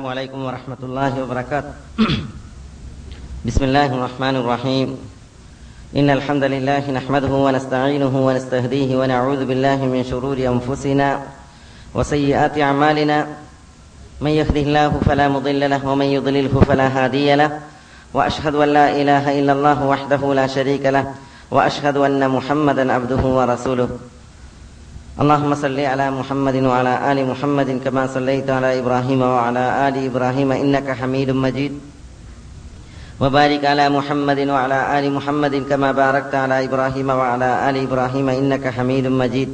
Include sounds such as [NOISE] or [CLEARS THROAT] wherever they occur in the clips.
السلام عليكم ورحمة الله وبركاته. [CLEARS THROAT] بسم الله الرحمن الرحيم. إن الحمد لله نحمده ونستعينه ونستهديه ونعوذ بالله من شرور أنفسنا وسيئات أعمالنا. من يهده الله فلا مضل له ومن يضلله فلا هادي له. وأشهد أن لا إله إلا الله وحده لا شريك له. وأشهد أن محمدا عبده ورسوله. اللهم صل على محمد وعلى آل محمد كما صليت على إبراهيم وعلى آل إبراهيم إنك حميد مجيد. وبارك على محمد وعلى آل محمد كما باركت على إبراهيم وعلى آل إبراهيم إنك حميد مجيد.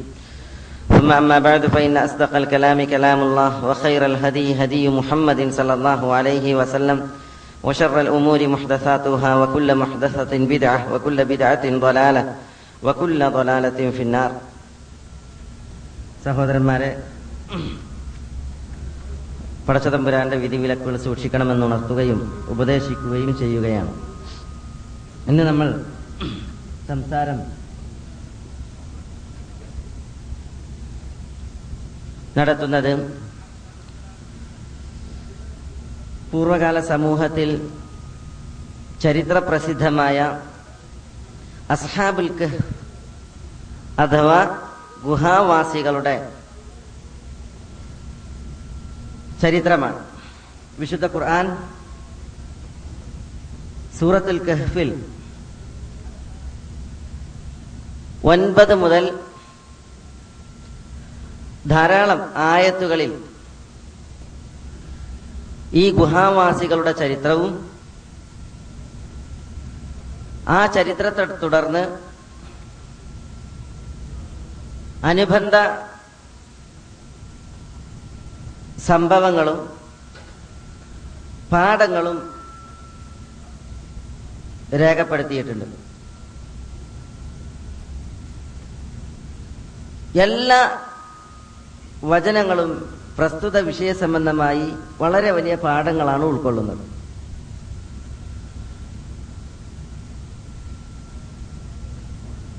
ثم أما بعد فإن أصدق الكلام كلام الله وخير الهدي هدي محمد صلى الله عليه وسلم وشر الأمور محدثاتها وكل محدثة بدعة وكل بدعة ضلالة وكل ضلالة في النار. സഹോദരന്മാരെ പടച്ചതമ്പുരാന്റെ വിധിവിലക്കുകൾ സൂക്ഷിക്കണമെന്ന് ഉണർത്തുകയും ഉപദേശിക്കുകയും ചെയ്യുകയാണ്. ഇന്ന് നമ്മൾ സംസാരം നടത്തുന്നത് പൂർവകാല സമൂഹത്തിൽ ചരിത്രപ്രസിദ്ധമായ അസ്ഹാബുൽ അഥവാ ഗുഹാവാസികളുടെ ചരിത്രമാണ്. വിശുദ്ധ ഖുർആൻ സൂറത്തുൽ കഹ്ഫിൽ ഒൻപത് മുതൽ ധാരാളം ആയത്തുകളിൽ ഈ ഗുഹാവാസികളുടെ ചരിത്രവും ആ ചരിത്രത്തെ തുടർന്ന് അനുബന്ധ സംഭവങ്ങളും പാഠങ്ങളും രേഖപ്പെടുത്തിയിട്ടുണ്ട്. എല്ലാ വചനങ്ങളും പ്രസ്തുത വിഷയ സംബന്ധമായി വളരെ വലിയ പാഠങ്ങളാണ് ഉൾക്കൊള്ളുന്നത്.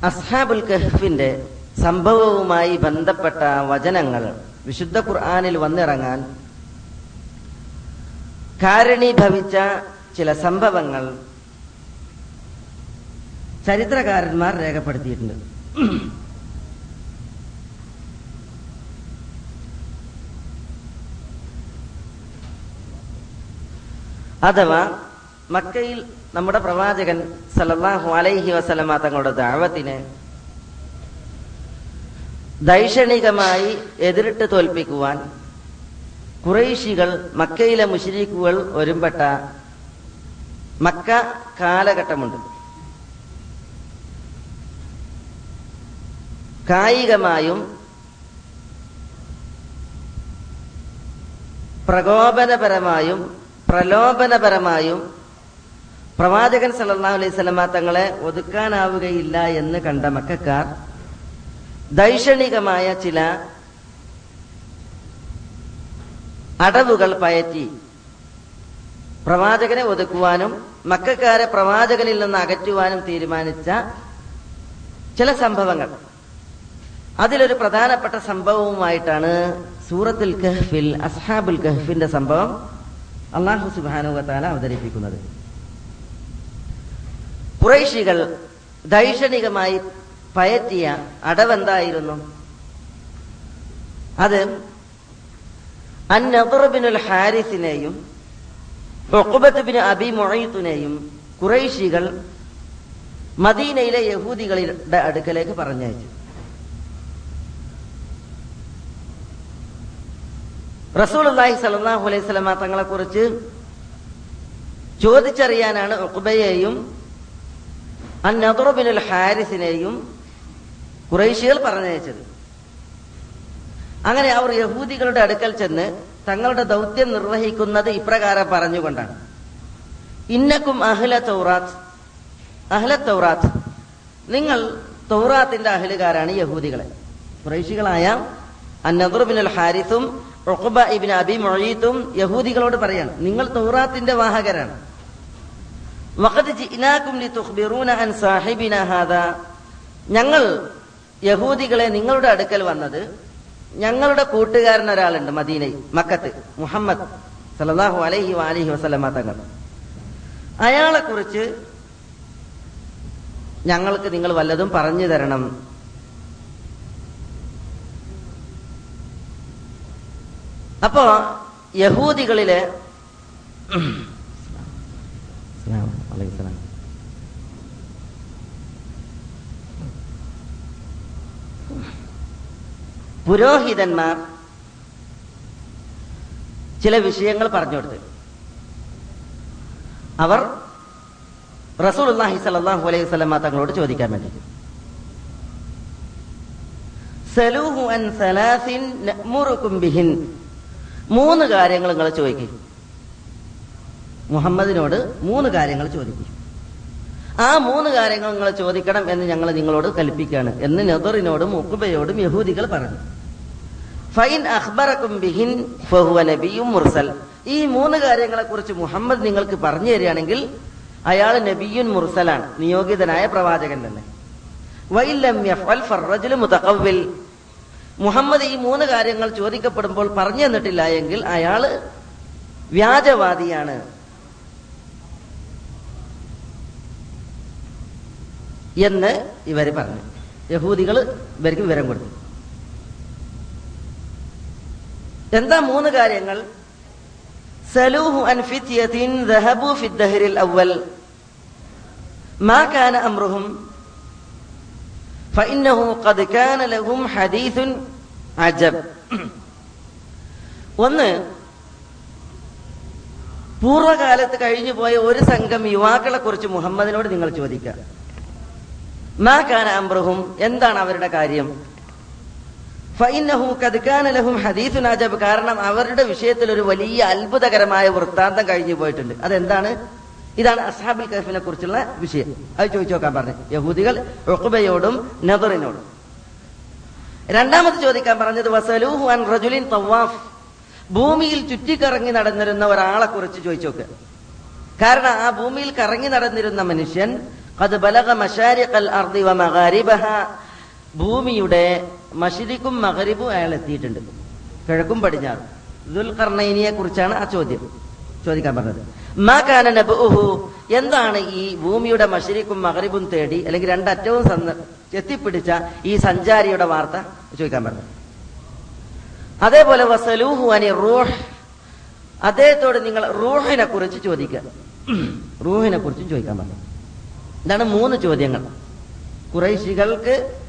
അസ്ഹാബുൽ കഹ്ഫിന്റെ സംഭവവുമായി ബന്ധപ്പെട്ട വചനങ്ങൾ വിശുദ്ധ ഖുർആാനിൽ വന്നിറങ്ങാൻ കാരണീഭവിച്ച ചില സംഭവങ്ങൾ ചരിത്രകാരന്മാർ രേഖപ്പെടുത്തിയിട്ടുണ്ട്. അഥവാ മക്കയിൽ നമ്മുടെ പ്രവാചകൻ സല്ലല്ലാഹു അലൈഹി വസല്ലമ തങ്ങളുടെ ദാവത്തിനെ ദൈക്ഷണികമായി എതിരിട്ട് തോൽപ്പിക്കുവാൻ കുറേശികൾ മക്കയിലെ മുഷരീഖുകൾ ഒരുമ്പെട്ട മക്ക കാലഘട്ടമുണ്ട്. കായികമായും പ്രകോപനപരമായും പ്രലോഭനപരമായും പ്രവാചകൻ സല്ലാ അലൈഹി സ്വലമ തങ്ങളെ ഒതുക്കാനാവുകയില്ല എന്ന് കണ്ട മക്കാർ ദൈക്ഷണികമായ ചില അടവുകൾ പയറ്റി പ്രവാചകനെ ഒതുക്കുവാനും മക്കാരെ പ്രവാചകനിൽ നിന്ന് അകറ്റുവാനും തീരുമാനിച്ച ചില സംഭവങ്ങൾ. അതിലൊരു പ്രധാനപ്പെട്ട സംഭവവുമായിട്ടാണ് സൂറത്തുൽ കഹ്ഫിൽ അസ്ഹാബുൽ കഹ്ഫിന്റെ സംഭവം അള്ളാഹു സുബാനുവത്താല അവതരിപ്പിക്കുന്നത്. കുറേശികൾ ദൈക്ഷണികമായി പയറ്റിയ അടവെന്തായിരുന്നു? അത് അന്നബിനുൽ ഹാരിസിനെയും ബിൻ അബി മൊയ്ത്തുനെയും കുറൈശികൾ മദീനയിലെ യഹൂദികളുടെ അടുക്കലേക്ക് പറഞ്ഞയച്ചു. റസൂൽ അള്ളാഹി സലാഹു അലൈഹി സ്വലമ തങ്ങളെ കുറിച്ച് ചോദിച്ചറിയാനാണ് ഉഖബയെയും അന്നദുറുബിനുൽ ഹാരിസിനെയും കുറേശികൾ പറഞ്ഞയച്ചത്. അങ്ങനെ അവർ യഹൂദികളുടെ അടുക്കൽ ചെന്ന് തങ്ങളുടെ ദൗത്യം നിർവഹിക്കുന്നത് ഇപ്രകാരം പറഞ്ഞുകൊണ്ടാണ്. ഇന്നക്കും അഹ്ല തൗറാത്ത് അഹ്ല തൗറാത്ത് നിങ്ങൾ തൗറാത്തിന്റെ അഹലുകാരാണ് യഹൂദികളെ. കുറേശികളായ അന്നദുറുബിനുൽ ഹാരിസും ഉഖബ ഇബിൻ അബി മൊഴീത്തും യഹൂദികളോട് പറയാണ് നിങ്ങൾ തൗറാത്തിന്റെ വാഹകരാണ്. ഞങ്ങൾ യഹൂദികളെ നിങ്ങളുടെ അടുക്കൽ വന്നത് ഞങ്ങളുടെ കൂട്ടുകാരൻ ഒരാളുണ്ട് മദീനയിൽ മക്കത്ത് മുഹമ്മദ് സല്ലല്ലാഹു അലൈഹി വാലിഹി വസല്ലമ തങ്ങൾ. അയാളെ കുറിച്ച് ഞങ്ങൾക്ക് നിങ്ങൾ വല്ലതും പറഞ്ഞു തരണം. അപ്പോ യഹൂദികളിലെ പുരോഹിതന്മാർ ചില വിഷയങ്ങൾ പറഞ്ഞു കൊടുത്തു. അവർ റസൂൽ റസൂലുള്ളാഹി സ്വല്ലല്ലാഹു അലൈഹി വസല്ലമ തങ്ങളോട് ചോദിക്കാൻ വേണ്ടി. സലൂഹു അൻ ബിഹിൻ. മൂന്ന് കാര്യങ്ങൾ നിങ്ങൾ ചോദിക്കും. മുഹമ്മദിനോട് മൂന്ന് കാര്യങ്ങൾ ചോദിക്കും. ആ മൂന്ന് കാര്യങ്ങൾ നിങ്ങൾ ചോദിക്കണം എന്ന് ഞങ്ങൾ നിങ്ങളോട് കൽപ്പിക്കുകയാണ് എന്ന് നെതറിനോടും ഉക്കുബയോടും യഹൂദികൾ പറഞ്ഞു. ഫൈൻ അഖ്ബറക്കും ബിഹിൻ ഫഹുവ നബിയും മുർസൽ. ഈ മൂന്ന് കാര്യങ്ങളെ കുറിച്ച് മുഹമ്മദ് നിങ്ങൾക്ക് പറഞ്ഞു തരികയാണെങ്കിൽ അയാൾ നബിയുൻ മുർസലാണ് നിയോഗിതനായ പ്രവാചകൻ തന്നെ. മുഹമ്മദ് ഈ മൂന്ന് കാര്യങ്ങൾ ചോദിക്കപ്പെടുമ്പോൾ പറഞ്ഞു തന്നിട്ടില്ല എങ്കിൽ അയാൾ വ്യാജവാദിയാണ്. എന്ന് ഇവർ പറഞ്ഞു. യഹൂദികൾ ഇവർക്ക് വിവരം കൊടുത്തു. എന്താ മൂന്ന് കാര്യങ്ങൾ സലൂഹു അൻ ഫിത്യത്തിൻ ذهبوا في الدهر الأول ما كان أمرهم فإنه قد كان لهم حديث عجب ഒന്ന് പൂർവ്വകാലത്ത് കഴിഞ്ഞു പോയ ഒരു സംഘം യുവാക്കളെ കുറിച്ച് മുഹമ്മദിനോട് നിങ്ങൾ ചോദിക്കുക മാ കാന അംബ്രഹും എന്താണ് അവരുടെ കാര്യം ഫൈനഹു കദ്കാന ലഹും അജബ്. കാരണം അവരുടെ വിഷയത്തിൽ ഒരു വലിയ അത്ഭുതകരമായ വൃത്താന്തം കഴിഞ്ഞു പോയിട്ടുണ്ട്. അതെന്താണ്? ഇതാണ് അസ്ഹാബുൽ കഫിനെ കുറിച്ചുള്ള വിഷയം. അത് ചോദിച്ചു നോക്കാൻ പറഞ്ഞു. യഹൂദികൾ ഒക്കുബയോടും നദറിനോടും. രണ്ടാമത് ചോദിക്കാൻ പറഞ്ഞത് റജുലിൻ തവാഫ് ഭൂമിയിൽ ചുറ്റിക്കറങ്ങി നടന്നിരുന്ന ഒരാളെ കുറിച്ച് ചോദിച്ചു നോക്ക്. കാരണം ആ ഭൂമിയിൽ കറങ്ങി നടന്നിരുന്ന മനുഷ്യൻ അത് ബലക മഷാരിഖൽ അർദി ഭൂമിയുടെ മഷിരിക്കും മഹരിബും അയാൾ എത്തിയിട്ടുണ്ട്. കിഴക്കും പടിഞ്ഞാറും. ദുൽഖർണൈനിയെ കുറിച്ചാണ് ആ ചോദ്യം. ചോദിക്കാൻ പറഞ്ഞത്. മാ കാന നബുഹു എന്താണ് ഈ ഭൂമിയുടെ മഷരിക്കും മകരിബും തേടി അല്ലെങ്കിൽ രണ്ടറ്റവും എത്തിപ്പിടിച്ച ഈ സഞ്ചാരിയുടെ വാർത്ത? ചോദിക്കാൻ പറഞ്ഞത്. അതേപോലെ വസലൂഹു അനി റൂഹ്. അദ്ദേഹത്തോട് നിങ്ങൾ റൂഹിനെ കുറിച്ച് ചോദിക്കുക. റൂഹിനെ കുറിച്ചും ചോദിക്കാൻ പറഞ്ഞു. ഇതാണ് മൂന്ന് ചോദ്യങ്ങൾ. കുറൈശികൾക്ക്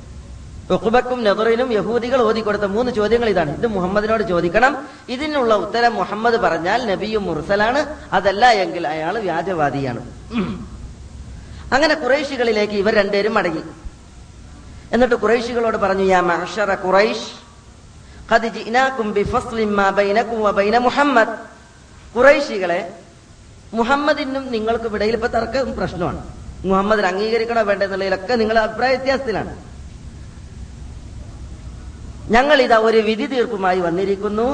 ഉഖ്ബക്കും നെതറിനും യഹൂദികൾ ഓതിക്കൊടുത്ത മൂന്ന് ചോദ്യങ്ങൾ ഇതാണ്. ഇത് മുഹമ്മദിനോട് ചോദിക്കണം. ഇതിനുള്ള ഉത്തരം മുഹമ്മദ് പറഞ്ഞാൽ നബിയും മുർസലാണ്. അതല്ല എങ്കിൽ അയാൾ വ്യാജവാദിയാണ്. അങ്ങനെ കുറൈശികളിലേക്ക് ഇവർ രണ്ടുപേരും മടങ്ങി. എന്നിട്ട് കുറൈശികളോട് പറഞ്ഞു യാ മഅ്ശറ കുറൈഷ് മുഹമ്മദ്. ഖുറൈശികളെ മുഹമ്മദിനും നിങ്ങൾക്കും ഇടയിൽ ഇപ്പൊ തർക്കം പ്രശ്നമാണ്. മുഹമ്മദിനെ അംഗീകരിക്കണോ വേണ്ട എന്നുള്ളതിലൊക്കെ നിങ്ങൾ അഭിപ്രായ വ്യത്യാസത്തിലാണ്. ഞങ്ങൾ ഇതാ ഒരു വിധി തീർപ്പുമായി വന്നിരിക്കുന്നു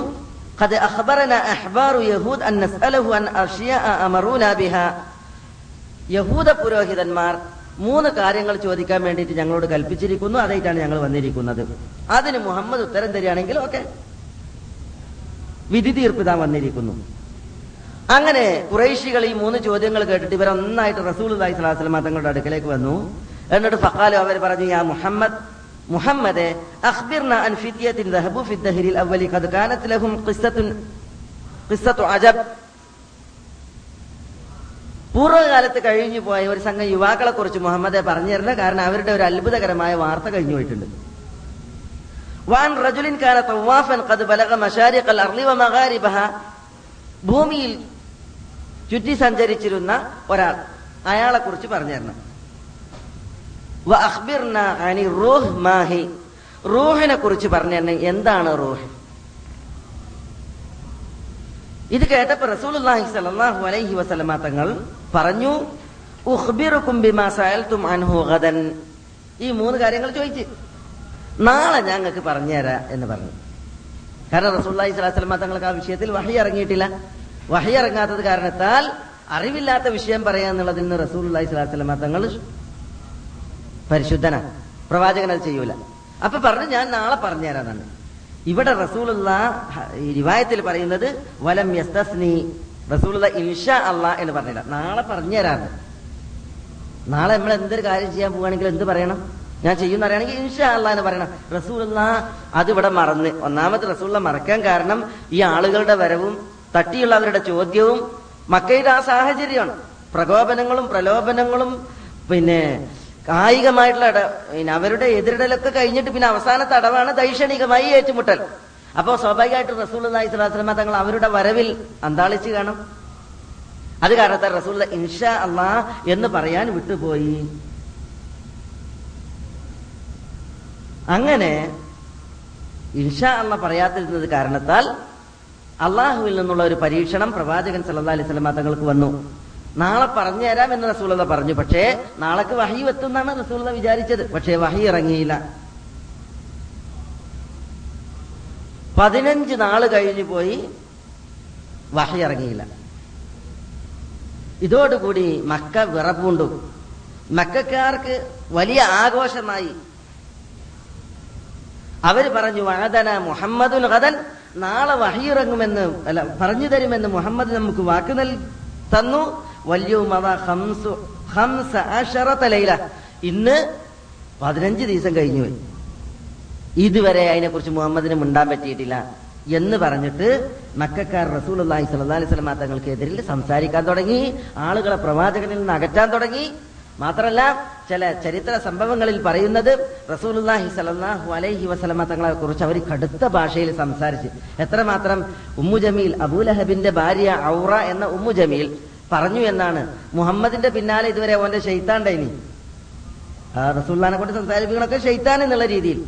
قد أخبرنا أحبار يهود أن نسأله عن أشياء أمرونا بها യഹൂദ പുരോഹിതന്മാർ മൂന്ന് കാര്യങ്ങൾ ചോദിക്കാൻ വേണ്ടിയിട്ട് ഞങ്ങളോട് കൽപ്പിച്ചിരിക്കുന്നു അതായിട്ടാണ് ഞങ്ങൾ വന്നിരിക്കുന്നത് അതിന് മുഹമ്മദ് ഉത്തരം തരികയാണെങ്കിൽ ഓക്കെ വിധി തീർപ്പ് ഇതാ വന്നിരിക്കുന്നു അങ്ങനെ കുറേശികൾ ഈ മൂന്ന് ചോദ്യങ്ങൾ കേട്ടിട്ട് ഇവർ ഒന്നായിട്ട് റസൂൽ അലൈഹി സ്വലാസ്ലമ തങ്ങളുടെ അടുക്കലേക്ക് വന്നു എന്നിട്ട് ഫക്കാലോ അവർ പറഞ്ഞു യാ മുഹമ്മദ് മുഹമ്മദെ അഖ്ബിർന അൻ ഫിത്യത്തിൻ ദഹബു ഫി ദഹരിൽ അവലി ഖദ് കാനത് ലഹും ഖിസ്സത്തുൻ ഖിസ്സത്തു അജബ്. പൂർവകാലത്ത് കഴിഞ്ഞു പോയ ഒരു സംഘം യുവാക്കളെ കുറിച്ച് മുഹമ്മദെ പറഞ്ഞിരുന്നു കാരണം അവരുടെ ഒരു അത്ഭുതകരമായ വാർത്ത കഴിഞ്ഞു പോയിട്ടുണ്ട്. വാൻ റജുലിൻ കാന തവാഫൻ ഖദ് ബലഗ മശാരിഖൽ അർളി വ മഗാരിബഹ. ഭൂമിയിൽ ചുറ്റി സഞ്ചരിച്ചിരുന്ന ഒരാൾ അയാളെ കുറിച്ച് പറഞ്ഞു തരണം വ അഖ്ബിർന അനി റൂഹിനെ കുറിച്ച് പറഞ്ഞു തന്നെ എന്താണ് റൂഹ്? ഇത് കേട്ടപ്പോ റസൂലുള്ളാഹി സ്വല്ലല്ലാഹു അലൈഹി വസല്ലമ തങ്ങൾ പറഞ്ഞു ഈ മൂന്ന് കാര്യങ്ങൾ ചോദിച്ച് നാളെ ഞങ്ങൾക്ക് പറഞ്ഞുതരാ എന്ന് പറഞ്ഞു. കാരണം റസൂൽ തങ്ങൾക്ക് ആ വിഷയത്തിൽ വഹി ഇറങ്ങിയിട്ടില്ല. വഹി ഇറങ്ങാത്തത് കാരണത്താൽ അറിവില്ലാത്ത വിഷയം പറയാന്നുള്ളതിൽ നിന്ന് അലൈഹി വസല്ലമ തങ്ങൾ പരിശുദ്ധനാണ് പ്രവാചകൻ അത് ചെയ്യൂല. അപ്പൊ പറഞ്ഞു ഞാൻ നാളെ പറഞ്ഞു തരാന്നാണ് ഇവിടെ റസൂലുള്ള റിവായത്തിൽ പറയുന്നത് വലം യസ്തസ്നി റസൂലുള്ള ഇൻഷാ അള്ളാ എന്ന് പറഞ്ഞില്ല. നാളെ പറഞ്ഞു തരാറ് നാളെ നമ്മൾ എന്തൊരു കാര്യം ചെയ്യാൻ പോവുകയാണെങ്കിൽ എന്ത് പറയണം? ഞാൻ ചെയ്യുന്ന അറിയണമെങ്കിൽ ഇൻഷാ അള്ളാ എന്ന് പറയണം. റസൂലുള്ള അതിവിടെ മറന്ന്. ഒന്നാമത് റസൂള്ള മറക്കാൻ കാരണം ഈ ആളുകളുടെ വരവും തട്ടിയുള്ളവരുടെ ചോദ്യവും മക്കയുടെ ആ സാഹചര്യമാണ്. പ്രകോപനങ്ങളും പ്രലോഭനങ്ങളും പിന്നെ കായികമായിട്ടുള്ള പിന്നെ അവരുടെ എതിരിടലൊക്കെ കഴിഞ്ഞിട്ട് പിന്നെ അവസാനത്തെ അടവാണ് ദൈക്ഷണികമായി ഏറ്റുമുട്ടൽ. അപ്പോ സ്വാഭാവികമായിട്ട് റസൂൽ സ്വലാസ്ലമ തങ്ങൾ അവരുടെ വരവിൽ അന്താളിച്ച് കാണും. അത് കാരണത്താൽ റസൂൽ ഇൻഷാ അള്ളാ എന്ന് പറയാൻ വിട്ടുപോയി. അങ്ങനെ ഇൻഷാ അള്ള പറയാതിരുന്നത് കാരണത്താൽ അള്ളാഹുവിൽ നിന്നുള്ള ഒരു പരീക്ഷണം പ്രവാചകൻ സല്ലാ അലൈഹി സ്വലമ തങ്ങൾക്ക് വന്നു. നാളെ പറഞ്ഞു തരാം എന്ന് റസൂലത പറഞ്ഞു. പക്ഷേ നാളേക്ക് വഹി എന്നാണ് റസൂലത വിചാരിച്ചത്. പക്ഷേ വഹി ഇറങ്ങിയില്ല. പതിനഞ്ച് നാൾ കഴിഞ്ഞു പോയി വഹി ഇറങ്ങിയില്ല. ഇതോടുകൂടി മക്ക വിറപ്പുണ്ടു മക്കാർക്ക് വലിയ ആഘോഷമായി. അവർ പറഞ്ഞു വാദന മുഹമ്മദുൽ ഖദൻ നാളെ വഹിയിറങ്ങുമെന്ന് അല്ല പറഞ്ഞു തരുമെന്ന് മുഹമ്മദ് നമുക്ക് വാക്ക് തന്നു. ലൈല. ഇന്ന് പതിനഞ്ച് ദിവസം കഴിഞ്ഞു. പോയി ഇതുവരെ അതിനെക്കുറിച്ച് മുഹമ്മദിന് മിണ്ടാൻ പറ്റിയിട്ടില്ല എന്ന് പറഞ്ഞിട്ട് മക്കാർ റസൂൽ അള്ളാഹി സല്ലാ അലൈഹി സ്വലമാ തങ്ങൾക്കെതിരിൽ സംസാരിക്കാൻ തുടങ്ങി ആളുകളെ പ്രവാചകനിൽ നിന്ന് അകറ്റാൻ തുടങ്ങി. മാത്രമല്ല ചില ചരിത്ര സംഭവങ്ങളിൽ പറയുന്നത് റസൂലുല്ലാഹി സലഹു അലൈഹി വസലമ തങ്ങളെ കുറിച്ച് അവർ കടുത്ത ഭാഷയിൽ സംസാരിച്ച്. എത്രമാത്രം ഉമ്മു ജമീൽ അബൂലഹബിന്റെ ഭാര്യ ഔറ എന്ന ഉമ്മു ജമീൽ പറഞ്ഞു എന്നാണ്. മുഹമ്മദിന്റെ പിന്നാലെ ഇതുവരെ ഓന്റെ ഷെയ്ത്താണ്ടൈനി റസൂല്ലാനെ കൊണ്ട് സംസാരിപ്പിക്കണൊക്കെ ഷെയ്ത്താൻ എന്നുള്ള രീതിയിൽ.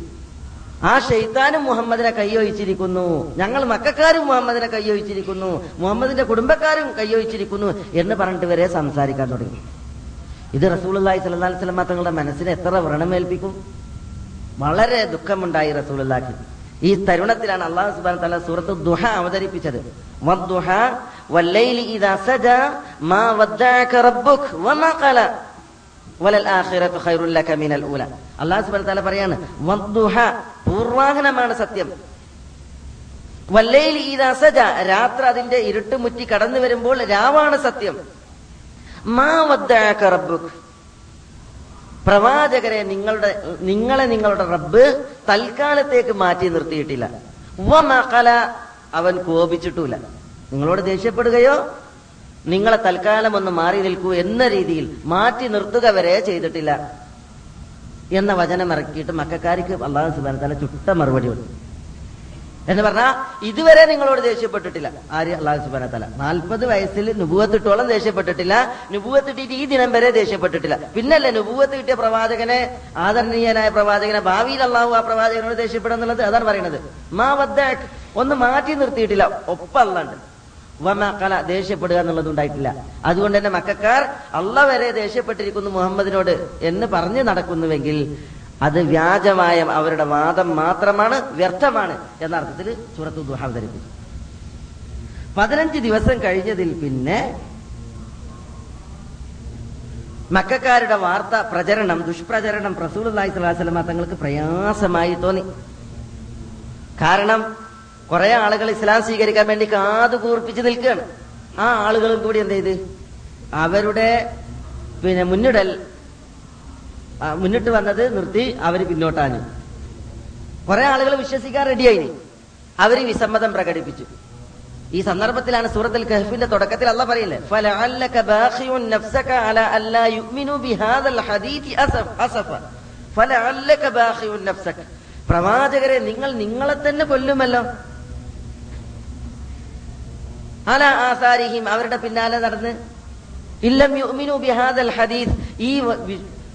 ആ ഷെയ്ത്താനും മുഹമ്മദിനെ കൈയൊഴിച്ചിരിക്കുന്നു. ഞങ്ങൾ മക്കാരും മുഹമ്മദിനെ കൈയൊഴിച്ചിരിക്കുന്നു. മുഹമ്മദിന്റെ കുടുംബക്കാരും കൈയൊഴിച്ചിരിക്കുന്നു എന്ന് പറഞ്ഞിട്ട് വരെ സംസാരിക്കാൻ തുടങ്ങി. ഇത് റസൂലി സല്ലാ സ്വലമ തങ്ങളുടെ മനസ്സിനെ എത്ര വ്രണമേൽപ്പിക്കും വളരെ ദുഃഖമുണ്ടായി റസൂലുള്ളാക്ക് ഈ തരുണത്തിലാണ് അള്ളാഹു സുബാൻ തല സൂറത്ത് ദുഹ അവതരിപ്പിച്ചത്. വല്ലൈലി ഇദാ സജ മാ വദ്ദഅക റബ്ബുക വമാ ഖല വലൽ ആഖിറത്തു ഖൈറുൽ ലക മിനൽ ഊല അള്ളാഹു സുബാൻ തആല പറയാണ് വദ്ദുഹ പൂർവാഹനമാണ് സത്യം. വല്ലയിൽ ഇദാ സജ രാത്രി അതിന്റെ ഇരുട്ട് മുറ്റി കടന്നു വരുമ്പോൾ രാവാണ് സത്യം. മാ വദ്ദഅക റബ്ബുക് പ്രവാചകരെ നിങ്ങളുടെ നിങ്ങളെ നിങ്ങളുടെ റബ്ബ് തൽക്കാലത്തേക്ക് മാറ്റി നിർത്തിയിട്ടില്ല. അവൻ കോപിച്ചിട്ടുമില്ല. നിങ്ങളോട് ദേഷ്യപ്പെടുകയോ? നിങ്ങളെ തൽക്കാലം ഒന്ന് മാറി നിൽക്കൂ എന്ന രീതിയിൽ മാറ്റി നിർത്തുക വരെ ചെയ്തിട്ടില്ല. എന്ന വചനം ഇറക്കിയിട്ട് മക്കാരിക്ക് അള്ളാഹു സുബാന തല ചുട്ട മറുപടി കൊടുത്തു. എന്ന് പറഞ്ഞാൽ ഇതുവരെ നിങ്ങളോട് ദേഷ്യപ്പെട്ടിട്ടില്ല. ആര്? അള്ളാഹു സുബാന തല നാൽപ്പത് വയസ്സിൽ നുപൂവത്തിട്ടോളം ദേഷ്യപ്പെട്ടിട്ടില്ല. നുപൂവത്തിട്ടിട്ട് ഈ ദിനം വരെ ദേഷ്യപ്പെട്ടിട്ടില്ല. പിന്നല്ലേ നുപൂവത്ത് കിട്ടിയ പ്രവാചകനെ ആദരണീയനായ പ്രവാചകനെ ഭാവിയിൽ അള്ളാഹു ആ പ്രവാചകനോട് ദേഷ്യപ്പെടുന്നുള്ളത് അതാണ് പറയുന്നത്. മാ വദ്ദാക് ഒന്ന് മാറ്റി നിർത്തിയിട്ടില്ല. ഒപ്പല്ലാണ്ട് വമക്കല ദേഷ്യപ്പെടുക എന്നുള്ളത് ഉണ്ടായിട്ടില്ല. അതുകൊണ്ട് തന്നെ മക്കാർ അള്ള വരെ ദേഷ്യപ്പെട്ടിരിക്കുന്നു മുഹമ്മദിനോട് എന്ന് പറഞ്ഞു നടക്കുന്നുവെങ്കിൽ അത് വ്യാജമായ അവരുടെ വാദം മാത്രമാണ് വ്യർത്ഥമാണ് എന്ന അർത്ഥത്തിൽ സൂറത്ത് ദുഹ പതിനഞ്ച് ദിവസം കഴിഞ്ഞതിൽ പിന്നെ മക്കാരുടെ വാർത്ത പ്രചരണം ദുഷ്പ്രചരണം പ്രസൂൽ അള്ളാഹി സ്വലാസ്ലമ തങ്ങൾക്ക് പ്രയാസമായി തോന്നി. കാരണം കുറെ ആളുകൾ ഇസ്ലാം സ്വീകരിക്കാൻ വേണ്ടി കാത് കൂർപ്പിച്ച് നിൽക്കുകയാണ്. ആ ആളുകളും കൂടി എന്ത് ചെയ്ത് അവരുടെ പിന്നെ മുന്നിടൽ മുന്നിട്ട് വന്നത് നിർത്തി അവർ പിന്നോട്ടാഞ്ഞു. കുറെ ആളുകൾ വിശ്വസിക്കാൻ റെഡിയായി. അവർ വിസമ്മതം പ്രകടിപ്പിച്ചു. ഈ സന്ദർഭത്തിലാണ് സൂറത്തിൽ കഹഫിന്റെ തുടക്കത്തിൽ അല്ല പറയില്ലേ പ്രവാചകരെ നിങ്ങൾ നിങ്ങളെ തന്നെ കൊല്ലുമല്ലോ. അല ആസാരിഹിം അവരുടെ പിന്നാലെ നടന്ന് ഇല്ലം യുമിനു ബിഹാദൽ ഹദീസ് ഈ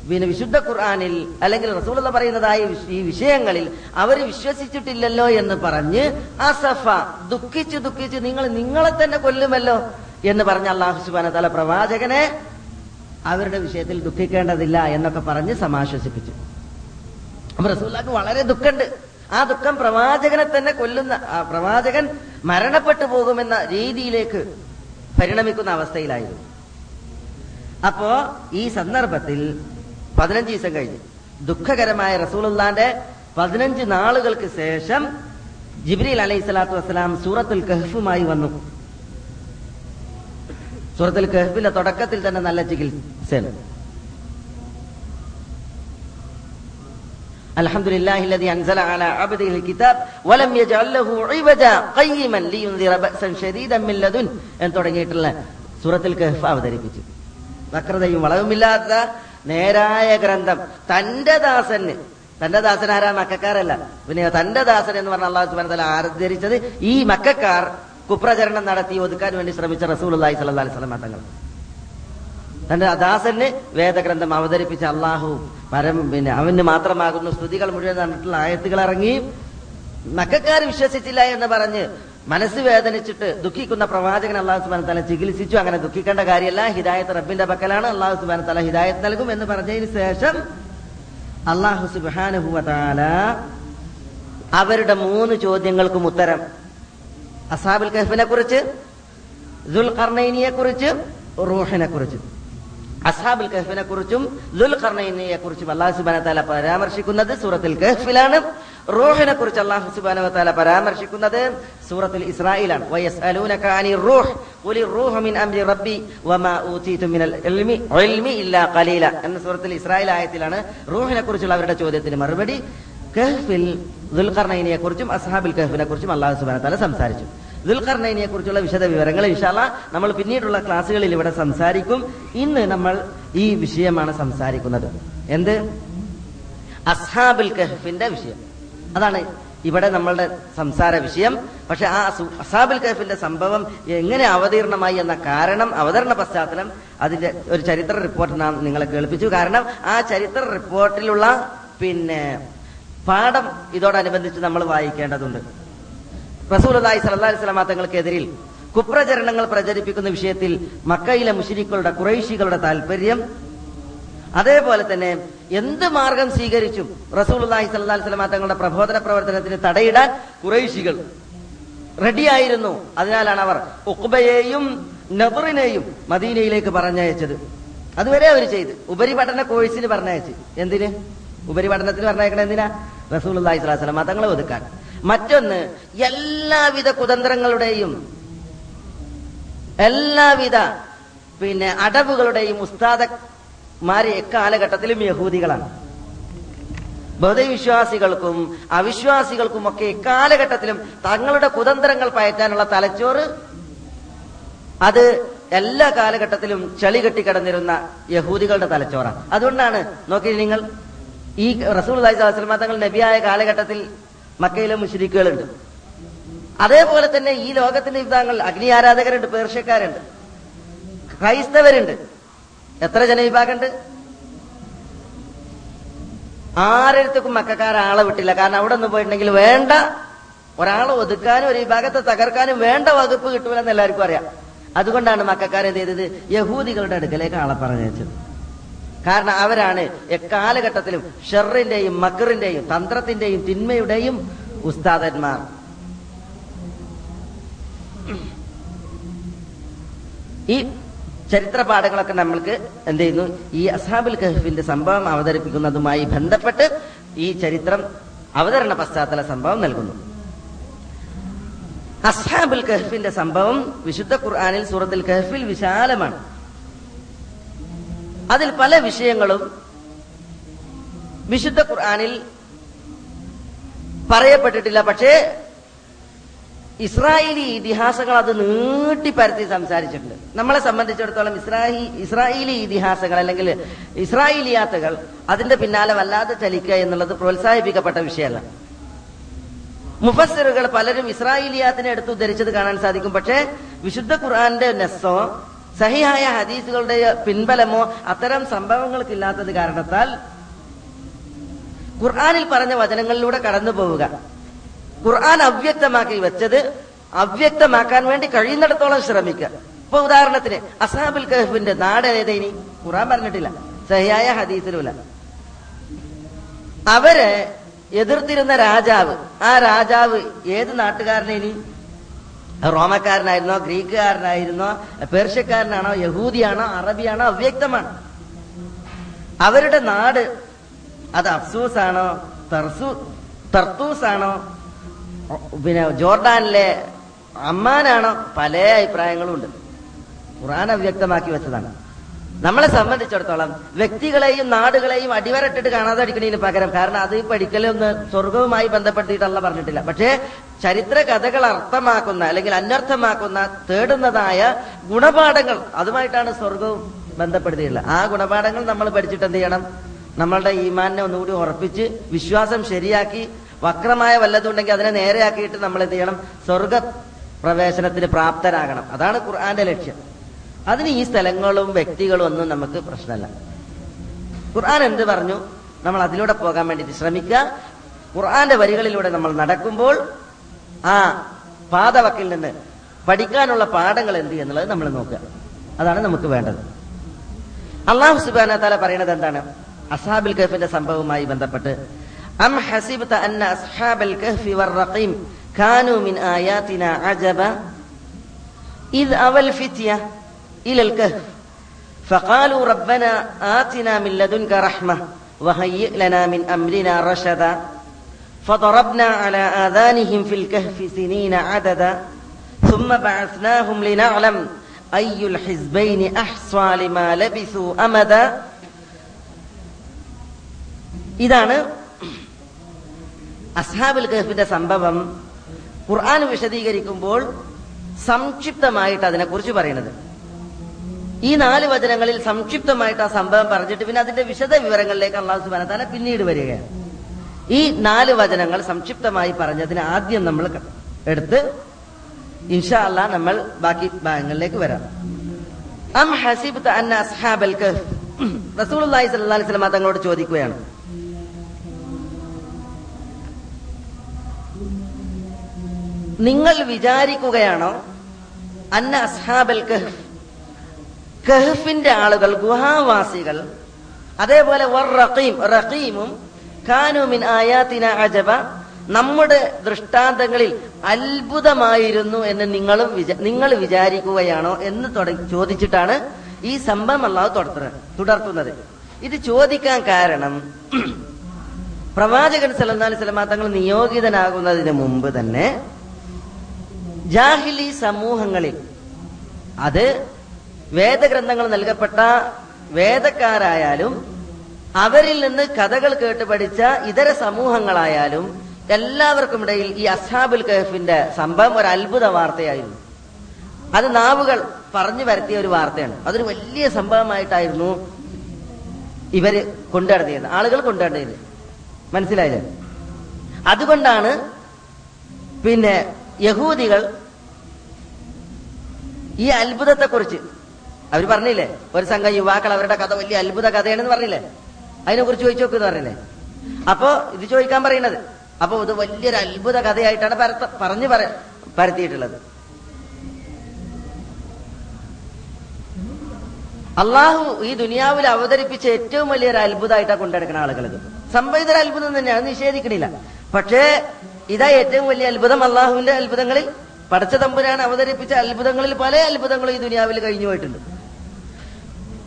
പിന്നെ വിശുദ്ധ ഖുർആാനിൽ അല്ലെങ്കിൽ റസൂലുള്ള പറയുന്നതായ ഈ വിഷയങ്ങളിൽ അവർ വിശ്വസിച്ചിട്ടില്ലല്ലോ എന്ന് പറഞ്ഞ് അസഫ ദുഃഖിച്ച് ദുഃഖിച്ച് നിങ്ങൾ നിങ്ങളെ തന്നെ കൊല്ലുമല്ലോ എന്ന് പറഞ്ഞ അള്ളാഹു സുബാന തല പ്രവാചകനെ അവരുടെ വിഷയത്തിൽ ദുഃഖിക്കേണ്ടതില്ല എന്നൊക്കെ പറഞ്ഞ് സമാശ്വസിപ്പിച്ചു. റസൂല്ലാക്ക് വളരെ ദുഃഖമുണ്ട് ആ ദുഃഖം പ്രവാചകനെ തന്നെ കൊല്ലുന്ന ആ പ്രവാചകൻ മരണപ്പെട്ടു പോകുമെന്ന രീതിയിലേക്ക് പരിണമിക്കുന്ന അവസ്ഥയിലായിരുന്നു. അപ്പോ ഈ സന്ദർഭത്തിൽ പതിനഞ്ച് ദിവസം കഴിഞ്ഞു. ദുഃഖകരമായ റസൂലുള്ളാന്റെ പതിനഞ്ച് നാളുകൾക്ക് ശേഷം ജിബ്രീൽ അലൈഹി സ്വലാത്തു വസ്സലാം സൂറത്തുൽ കഹഫുമായി വന്നു. സൂറത്തുൽ കഹഫിന്റെ തുടക്കത്തിൽ തന്നെ നല്ല ചികിത്സയാണ്. الحمد لله الذي أنزل على عبده الكتاب ولم يجعل له عوجا قيما لينذر بأسا شديدا من لدن എന്ന് തുടങ്ങിയിട്ടുള്ള സൂറത്തിൽ കഹ്ഫ് അവതരിപ്പിച്ചു വക്രതയും വളവുമില്ലാത്ത നേരായ ഗ്രന്ഥം തന്റെ ദാസന് തന്റെ ദാസൻ ആരാ മക്കാരല്ല പിന്നെ തന്റെ ദാസൻ എന്ന് പറഞ്ഞ അള്ളാഹു സുബ്ഹാനഹു വ തആല ആദരിച്ചത് ഈ മക്കാർ കുപ്രചരണം നടത്തി ഒതുക്കാൻ വേണ്ടി ശ്രമിച്ച റസൂലുള്ളാഹി സ്വല്ലല്ലാഹി അലൈഹി വസല്ലം തങ്ങൾ തന്റെ ദാസന് വേദഗ്രന്ഥം അവതരിപ്പിച്ച അള്ളാഹു പരം പിന്നെ അവന് മാത്രമാകുന്നു. സ്തുതികൾ മുഴുവൻ നടന്നിട്ടുള്ള ആയത്തുകൾ ഇറങ്ങി. മക്കാർ വിശ്വസിച്ചില്ല എന്ന് പറഞ്ഞ് മനസ്സ് വേദനിച്ചിട്ട് ദുഃഖിക്കുന്ന പ്രവാചകൻ അള്ളാഹു സുബാൻ തല ചികിത്സിച്ചു. അങ്ങനെ ദുഃഖിക്കേണ്ട കാര്യമല്ല. ഹിദായത്ത് റബ്ബിന്റെ പക്കലാണ്. അള്ളാഹു സുബാൻ തല ഹിദായത്ത് നൽകും എന്ന് പറഞ്ഞതിന് ശേഷം അള്ളാഹു സുബാനുഹുവല അവരുടെ മൂന്ന് ചോദ്യങ്ങൾക്കും ഉത്തരം. അസാബുൽ കഹഫിനെ കുറിച്ച് ദുൽ ഖർണൈനിയെ കുറിച്ച് റൂഹിനെ കുറിച്ച്. അസാബുൽ കഹഫിനെ കുറിച്ചും ദുൽ ഖർണൈനിയെ കുറിച്ചും അള്ളാഹു സുബാന താല പരാമർശിക്കുന്നത് സൂറത്തുൽ കഹഫിലാണ്. റൂഹിനെ കുറിച്ച് അള്ളാഹു സുബാന താല പരാമർശിക്കുന്നത് സൂറത്തുൽ ഇസ്രായിലാണ് എന്ന സൂറത്തുൽ ഇസ്രായിൽ ആയത്തിലാണ് റൂഹിനെ കുറിച്ചുള്ള അവരുടെ ചോദ്യത്തിന് മറുപടി. കഹ്ഫിൽ ദുൽഖർണൈനിയെ കുറിച്ചും അസ്ഹാബുൽ കഹ്ഫിനെ കുറിച്ചും അള്ളാഹു സുബാന താല സംസാരിച്ചു. ദുൽഖർണൈനിയെ കുറിച്ചുള്ള വിശദ വിവരങ്ങൾ ഇൻഷാല്ല നമ്മൾ പിന്നീടുള്ള ക്ലാസ്സുകളിൽ ഇവിടെ സംസാരിക്കും. ഇന്ന് നമ്മൾ ഈ വിഷയമാണ് സംസാരിക്കുന്നത്. എന്ത്? അസ്ഹാബുൽ കഹഫിന്റെ വിഷയം. അതാണ് ഇവിടെ നമ്മളുടെ സംസാര വിഷയം. പക്ഷെ ആ അസു- അസാബുൽ കഹഫിന്റെ സംഭവം എങ്ങനെ അവതീർണമായി എന്ന കാരണം അവതരണ പശ്ചാത്തലം അതിന്റെ ഒരു ചരിത്ര റിപ്പോർട്ട് നാം നിങ്ങളെ കേൾപ്പിച്ചു. കാരണം ആ ചരിത്ര റിപ്പോർട്ടിലുള്ള പിന്നെ പാഠം ഇതോടനുബന്ധിച്ച് നമ്മൾ വായിക്കേണ്ടതുണ്ട്. റസൂലി സലഹി സ്വലാമ തങ്ങൾക്കെതിരിൽ കുപ്രചരണങ്ങൾ പ്രചരിപ്പിക്കുന്ന വിഷയത്തിൽ മക്കയിലെ മുഷിരിക്കളുടെ കുറേശികളുടെ താല്പര്യം അതേപോലെ തന്നെ എന്ത് മാർഗം സ്വീകരിച്ചും സ്വല്ലല്ലാഹി അലൈഹി വസല്ലമ തങ്ങളുടെ പ്രബോധന പ്രവർത്തനത്തിന് തടയിടാൻ കുറേശികൾ റെഡിയായിരുന്നു. അതിനാലാണ് അവർ ഉഖബയെയും നബറിനെയും മദീനയിലേക്ക് പറഞ്ഞയച്ചത്. അതുവരെ അവർ ചെയ്ത്. ഉപരിപഠന കോഴ്സിന് പറഞ്ഞയച്ച്. എന്തിന്? ഉപരിപഠനത്തിന് പറഞ്ഞയക്കണ എന്തിനാ? സ്വല്ലല്ലാഹി അലൈഹി വസല്ലമ തങ്ങളെ ഒതുക്കാൻ. മറ്റൊന്ന് എല്ലാവിധ കുതന്ത്രങ്ങളുടെയും എല്ലാവിധ പിന്നെ അടവുകളുടെയും ഉസ്താദമാരെ എക്കാലഘട്ടത്തിലും യഹൂദികളാണ്. ബഹുദവിശ്വാസികൾക്കും അവിശ്വാസികൾക്കും ഒക്കെ എക്കാലഘട്ടത്തിലും തങ്ങളുടെ കുതന്ത്രങ്ങൾ പയറ്റാനുള്ള തലച്ചോറ്. അത് എല്ലാ കാലഘട്ടത്തിലും ചളി കെട്ടിക്കിടന്നിരുന്ന യഹൂദികളുടെ തലച്ചോറാണ്. അതുകൊണ്ടാണ് നോക്കി നിങ്ങൾ ഈ റസൂൽ തങ്ങൾ നബിയായ കാലഘട്ടത്തിൽ മക്കയിലെ മുഷരിക്കുകളുണ്ട് അതേപോലെ തന്നെ ഈ ലോകത്തിന്റെ വിഭാഗങ്ങൾ അഗ്നി ആരാധകരുണ്ട് പേർഷ്യക്കാരുണ്ട്. ക്രൈസ്തവരുണ്ട്. എത്ര ജനവിഭാഗമുണ്ട്? ആരെടുത്തേക്കും മക്കാർ ആളെ വിട്ടില്ല. കാരണം അവിടെ ഒന്ന് പോയിട്ടുണ്ടെങ്കിൽ വേണ്ട ഒരാളെ ഒതുക്കാനും ഒരു വിഭാഗത്തെ തകർക്കാനും വേണ്ട വകുപ്പ് കിട്ടൂലെന്ന് എല്ലാവർക്കും അറിയാം. അതുകൊണ്ടാണ് മക്കാർ ചെയ്തത്? യഹൂദികളുടെ അടുക്കലേക്ക് ആളെ പറഞ്ഞയച്ചത്. കാരണം അവരാണ് എക്കാലഘട്ടത്തിലും ഷെറിന്റെയും മക്കറിന്റെയും തന്ത്രത്തിന്റെയും തിന്മയുടെയും ഉസ്താദന്മാർ. ഈ ചരിത്ര പാഠങ്ങളൊക്കെ നമ്മൾക്ക് എന്ത് ചെയ്യുന്നു? ഈ അസാബുൽ കഹഫിന്റെ സംഭവം അവതരിപ്പിക്കുന്നതുമായി ബന്ധപ്പെട്ട് ഈ ചരിത്രം അവതരണ പശ്ചാത്തല സംഭവം നൽകുന്നു. അസാബുൽ കഹഫിന്റെ സംഭവം വിശുദ്ധ ഖുർആാനിൽ സൂറത്തുൽ കഹഫിൽ വിശാലമാണ്. അതിൽ പല വിഷയങ്ങളും വിശുദ്ധ ഖുർആാനിൽ പറയപ്പെട്ടിട്ടില്ല. പക്ഷേ ഇസ്രായേലി ഇതിഹാസങ്ങൾ അത് നീട്ടിപ്പരത്തി സംസാരിച്ചിട്ടുണ്ട്. നമ്മളെ സംബന്ധിച്ചിടത്തോളം ഇസ്രാഹി ഇസ്രായേലി ഇതിഹാസങ്ങൾ അല്ലെങ്കിൽ ഇസ്രായേലിയാത്തകൾ അതിന്റെ പിന്നാലെ വല്ലാതെ ചലിക്കുക എന്നുള്ളത് പ്രോത്സാഹിപ്പിക്കപ്പെട്ട വിഷയമല്ല. മുഫസ്സിറുകൾ പലരും ഇസ്രായേലിയാത്തിനെ എടുത്ത് ഉദ്ധരിച്ചത് കാണാൻ സാധിക്കും. പക്ഷേ വിശുദ്ധ ഖുർആന്റെ നെസ്സോ സഹിയായ ഹദീസുകളുടെ പിൻബലമോ അത്തരം സംഭവങ്ങൾക്കില്ലാത്തത് കാരണത്താൽ ഖുർആാനിൽ പറഞ്ഞ വചനങ്ങളിലൂടെ കടന്നു പോവുക. ഖുർആൻ അവ്യക്തമാക്കി വെച്ചത് അവ്യക്തമാക്കാൻ വേണ്ടി കഴിയുന്നിടത്തോളം ശ്രമിക്കുക. ഇപ്പൊ ഉദാഹരണത്തിന് അസാബുൽ കഹഫിന്റെ നാട് ഏതേനി ഖുർആൻ പറഞ്ഞിട്ടില്ല. സഹിയായ ഹദീസിലുമില്ല അവരെ എതിർത്തിരുന്ന രാജാവ് ആ രാജാവ് ഏത് നാട്ടുകാരനെ നാട്ടുകാരനേനി റോമക്കാരനായിരുന്നോ ഗ്രീക്കുകാരനായിരുന്നോ പേർഷ്യക്കാരനാണോ യഹൂദിയാണോ അറബിയാണോ അവ്യക്തമാണ്. അവരുടെ നാട് അത് അഫ്സൂസ് ആണോ തർസൂസ് ആണോ പിന്നെ ജോർഡാനിലെ അമ്മാനാണോ പല അഭിപ്രായങ്ങളും ഉണ്ട്. ഖുറാൻ അവ്യക്തമാക്കി വെച്ചതാണ്. നമ്മളെ സംബന്ധിച്ചിടത്തോളം വ്യക്തികളെയും നാടുകളെയും അടിവരട്ടിട്ട് കാണാതെ അടിക്കണതിന് പകരം കാരണം അത് പഠിക്കലൊന്ന് സ്വർഗവുമായി ബന്ധപ്പെടുത്തിയിട്ടല്ല പറഞ്ഞിട്ടില്ല. പക്ഷേ ചരിത്ര കഥകൾ അർത്ഥമാക്കുന്ന അല്ലെങ്കിൽ അന്വർത്ഥമാക്കുന്ന തേടുന്നതായ ഗുണപാഠങ്ങൾ അതുമായിട്ടാണ് സ്വർഗവും ബന്ധപ്പെടുത്തിയിട്ടുള്ളത്. ആ ഗുണപാഠങ്ങൾ നമ്മൾ പഠിച്ചിട്ട് എന്ത് ചെയ്യണം? നമ്മളുടെ ഈമാനെ ഒന്നുകൂടി ഉറപ്പിച്ച് വിശ്വാസം ശരിയാക്കി വക്രമായ വല്ലതുണ്ടെങ്കിൽ അതിനെ നേരെയാക്കിയിട്ട് നമ്മൾ എന്ത് ചെയ്യണം? സ്വർഗ പ്രവേശനത്തിന് പ്രാപ്തരാകണം. അതാണ് ഖുർആന്റെ ലക്ഷ്യം. അതിന് ഈ സ്ഥലങ്ങളും വ്യക്തികളും ഒന്നും നമുക്ക് പ്രശ്നമല്ല. ഖുർആൻ എന്ത് പറഞ്ഞു? നമ്മൾ അതിലൂടെ പോകാൻ വേണ്ടി ശ്രമിക്കുക. ഖുർആന്റെ വരികളിലൂടെ നമ്മൾ നടക്കുമ്പോൾ ആ പാതവക്കിൽ നിന്ന് പഠിക്കാനുള്ള പാഠങ്ങൾ എന്ത് എന്നുള്ളത് നമ്മൾ നോക്കുക. അതാണ് നമുക്ക് വേണ്ടത്. അള്ളാഹു സുബാന താല പറയുന്നത് എന്താണ്? അസാബിൽ കഹഫിന്റെ സംഭവവുമായി ബന്ധപ്പെട്ട് അം ഹസിബ്ത അന്ന അസ്ഹാബൽ കഹ്ഫി കാനു മിൻ ആയാതിന അജബ ഇദ് അവൽ ഫിത്യ. ഇലൽ കഹ്ഫ് فقالوا ربنا آتنا من لدنك رحمة وهيئ لنا من أمرنا رشدا فضربنا على آذانهم في الكهف سنين عددا ثم بعثناهم لنعلم أي الحزبين أحصى لما لبثوا أمدا ഇതാണ് അസ്ഹാബുൽ കഹഫിന്റെ സംഭവം ഖുർആൻ വിശദീകരിക്കുമ്പോൾ സംക്ഷിപ്തമായിട്ട് അതിനെക്കുറിച്ച് പറയുന്നത് ഈ നാല് വചനങ്ങളിൽ സംക്ഷിപ്തമായിട്ട് ആ സംഭവം പറഞ്ഞിട്ട് പിന്നെ അതിന്റെ വിശദ വിവരങ്ങളിലേക്ക് അള്ളാഹു സുബാന താല പിന്നീട് വരികയാണ്. ഈ നാല് വചനങ്ങൾ സംക്ഷിപ്തമായി പറഞ്ഞതിന് ആദ്യം നമ്മൾ എടുത്ത് ഇൻഷാ അല്ലാ നമ്മൾ ബാക്കി ഭാഗങ്ങളിലേക്ക് വരാം. അം ഹസീബ് അന്ന അസ്ഹാബൽ സ്വല്ലല്ലാഹി അലൈഹി വസല്ലം തങ്ങളോട് ചോദിക്കുകയാണ്. നിങ്ങൾ വിചാരിക്കുകയാണോ അന്ന അസ്ഹാബൽ കഹ്ഫ് കഹഫിന്റെ ആളുകൾ ഗുഹാവാസികൾ. അതേപോലെ റഖീമും അജബ. നമ്മുടെ ദൃഷ്ടാന്തങ്ങളിൽ അത്ഭുതമായിരുന്നു എന്ന് നിങ്ങളും നിങ്ങൾ വിചാരിക്കുകയാണോ എന്ന് ചോദിച്ചിട്ടാണ് ഈ സംഭവം അള്ളാഹു തുടർത്തുന്നത് തുടർത്തുന്നത്. ഇത് ചോദിക്കാൻ കാരണം [CLEARS THROAT] പ്രവാചകൻ സല്ലല്ലാഹു അലൈഹി വസല്ലമ തങ്ങൾ നിയോഗിതനാകുന്നതിന് മുമ്പ് തന്നെ ജാഹിലി സമൂഹങ്ങളിൽ അത് വേദഗ്രന്ഥങ്ങൾ നൽകപ്പെട്ട വേദക്കാരായാലും അവരിൽ നിന്ന് കഥകൾ കേട്ട് പഠിച്ച ഇതര സമൂഹങ്ങളായാലും എല്ലാവർക്കും ഇടയിൽ ഈ അസ്ഹാബുൽ കഹഫിന്റെ സംഭവം ഒരു അത്ഭുത വാർത്തയായിരുന്നു. അത് നാവുകൾ പറഞ്ഞു വരുത്തിയ ഒരു വാർത്തയാണ്. അതൊരു വലിയ സംഭവമായിട്ടായിരുന്നു ഇവർ കൊണ്ടുനടന്നിരുന്നത് ആളുകൾ കൊണ്ടുനടന്നിരുന്നത് മനസ്സിലായില്ലേ? അതുകൊണ്ടാണ് പിന്നെ യഹൂദികൾ ഈ അത്ഭുതത്തെക്കുറിച്ച് അവർ പറഞ്ഞില്ലേ ഒരു സംഘം യുവാക്കൾ അവരുടെ കഥ വലിയ അത്ഭുത കഥയാണെന്ന് പറഞ്ഞില്ലേ? അതിനെ കുറിച്ച് ചോദിച്ചു നോക്കുന്നു പറഞ്ഞില്ലേ? അപ്പോ ഇത് ചോദിക്കാൻ പറയുന്നത് അപ്പൊ ഇത് വലിയൊരു അത്ഭുത കഥയായിട്ടാണ് പറഞ്ഞു പറ പരത്തിയിട്ടുള്ളത്. അള്ളാഹു ഈ ദുനിയാവിൽ അവതരിപ്പിച്ച ഏറ്റവും വലിയൊരു അത്ഭുതമായിട്ടാണ് കൊണ്ടെടുക്കുന്ന ആളുകൾ ഇത്. സംഭവിത ഒരു അത്ഭുതം തന്നെയാണ് നിഷേധിക്കണില്ല. പക്ഷേ ഇതാ ഏറ്റവും വലിയ അത്ഭുതം അള്ളാഹുവിന്റെ അത്ഭുതങ്ങളിൽ പടച്ച തമ്പുരാൻ അവതരിപ്പിച്ച അത്ഭുതങ്ങളിൽ പല അത്ഭുതങ്ങളും ഈ ദുനിയാവിൽ കഴിഞ്ഞു പോയിട്ടുണ്ട്.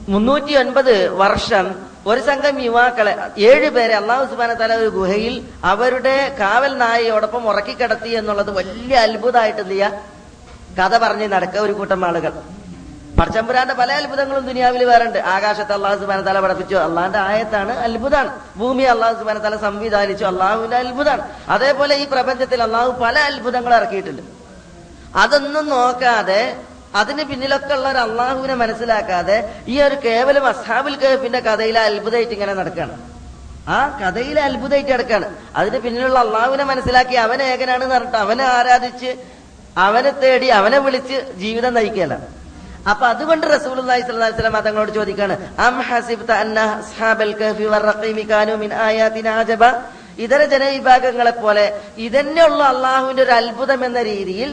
മുന്നൂറ്റി ഒൻപത് വർഷം ഒരു സംഘം യുവാക്കളെ ഏഴ് പേരെ അള്ളാഹു സുബാന തല ഒരു ഗുഹയിൽ അവരുടെ കാവൽ നായയോടൊപ്പം ഉറക്കിക്കിടത്തി എന്നുള്ളത് വലിയ അത്ഭുതമായിട്ട് എന്ത് കഥ പറഞ്ഞ് നടക്കുക ഒരു കൂട്ടം ആളുകൾ. പടച്ചമ്പുരാന്റെ പല അത്ഭുതങ്ങളും ദുനിയാവിൽ വേറുണ്ട് ആകാശത്ത് അള്ളാഹു സുബാന തല പഠിപ്പിച്ചു. അള്ളാഹിന്റെ ആയത്താണ് അത്ഭുതമാണ്. ഭൂമി അള്ളാഹു സുബാന തല സംവിധാനിച്ചു. അള്ളാഹുവിന്റെ അത്ഭുതമാണ്. അതേപോലെ ഈ പ്രപഞ്ചത്തിൽ അള്ളാഹു പല അത്ഭുതങ്ങൾ ഇറക്കിയിട്ടുണ്ട്. അതൊന്നും നോക്കാതെ അതിന് പിന്നിലൊക്കെ ഉള്ള ഒരു അള്ളാഹുവിനെ മനസ്സിലാക്കാതെ ഈ ഒരു കേവലം അസ്ഹാബുൽ കേഫിന്റെ കഥയിലെ അത്ഭുതമായിട്ട് ഇങ്ങനെ നടക്കുകയാണ് ആ കഥയിലെ അത്ഭുതമായിട്ട് നടക്കുകയാണ് അതിന് പിന്നിലുള്ള അള്ളാഹുവിനെ മനസ്സിലാക്കി അവൻ ഏകനാണെന്ന് പറഞ്ഞിട്ട് അവനെ ആരാധിച്ച് അവനെ തേടി അവനെ വിളിച്ച് ജീവിതം നയിക്കുകയല്ല അപ്പൊ അതുകൊണ്ട് റസൂൽ തങ്ങളോട് ചോദിക്കാണ് അം ഹസിബ്ത അസ്ഹാബൽ കാനു മിൻ ഇതര ജനവിഭാഗങ്ങളെ പോലെ ഇതന്നെയുള്ള അള്ളാഹുവിന്റെ ഒരു അത്ഭുതം എന്ന രീതിയിൽ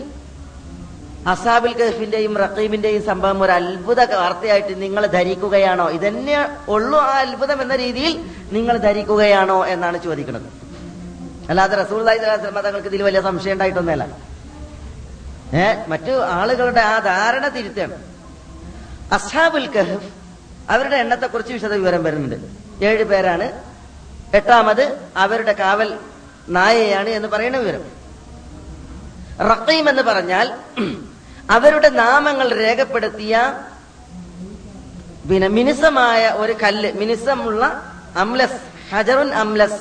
അസാബിൽ കഹഫിന്റെയും റഖീമിന്റെയും സംഭവം ഒരു അത്ഭുത വാർത്തയായിട്ട് നിങ്ങൾ ധരിക്കുകയാണോ? ഇതന്നെ ഉള്ളൂ ആ അത്ഭുതം എന്ന രീതിയിൽ നിങ്ങൾ ധരിക്കുകയാണോ എന്നാണ് ചോദിക്കുന്നത്. അല്ലാതെ റസൂൽ തങ്ങൾക്ക് ഇതിൽ വലിയ സംശയം ഉണ്ടായിട്ടൊന്നുമല്ല. ഏ മറ്റു ആളുകളുടെ ആ ധാരണ തിരുത്തണം. അസാബുൽ കഹഫ് അവരുടെ എണ്ണത്തെ കുറിച്ച് വിശദ വിവരം വരുന്നുണ്ട്. ഏഴ് പേരാണ്. എട്ടാമത് അവരുടെ കാവൽ നായയാണ് എന്ന് പറയുന്ന വിവരം. റഖീം എന്ന് പറഞ്ഞാൽ അവരുടെ നാമങ്ങൾ രേഖപ്പെടുത്തിയ പിന്നെ മിനുസമായ ഒരു കല്ല് മിനുസമുള്ള അംലസ് ഹജറുൻ അംലസ്.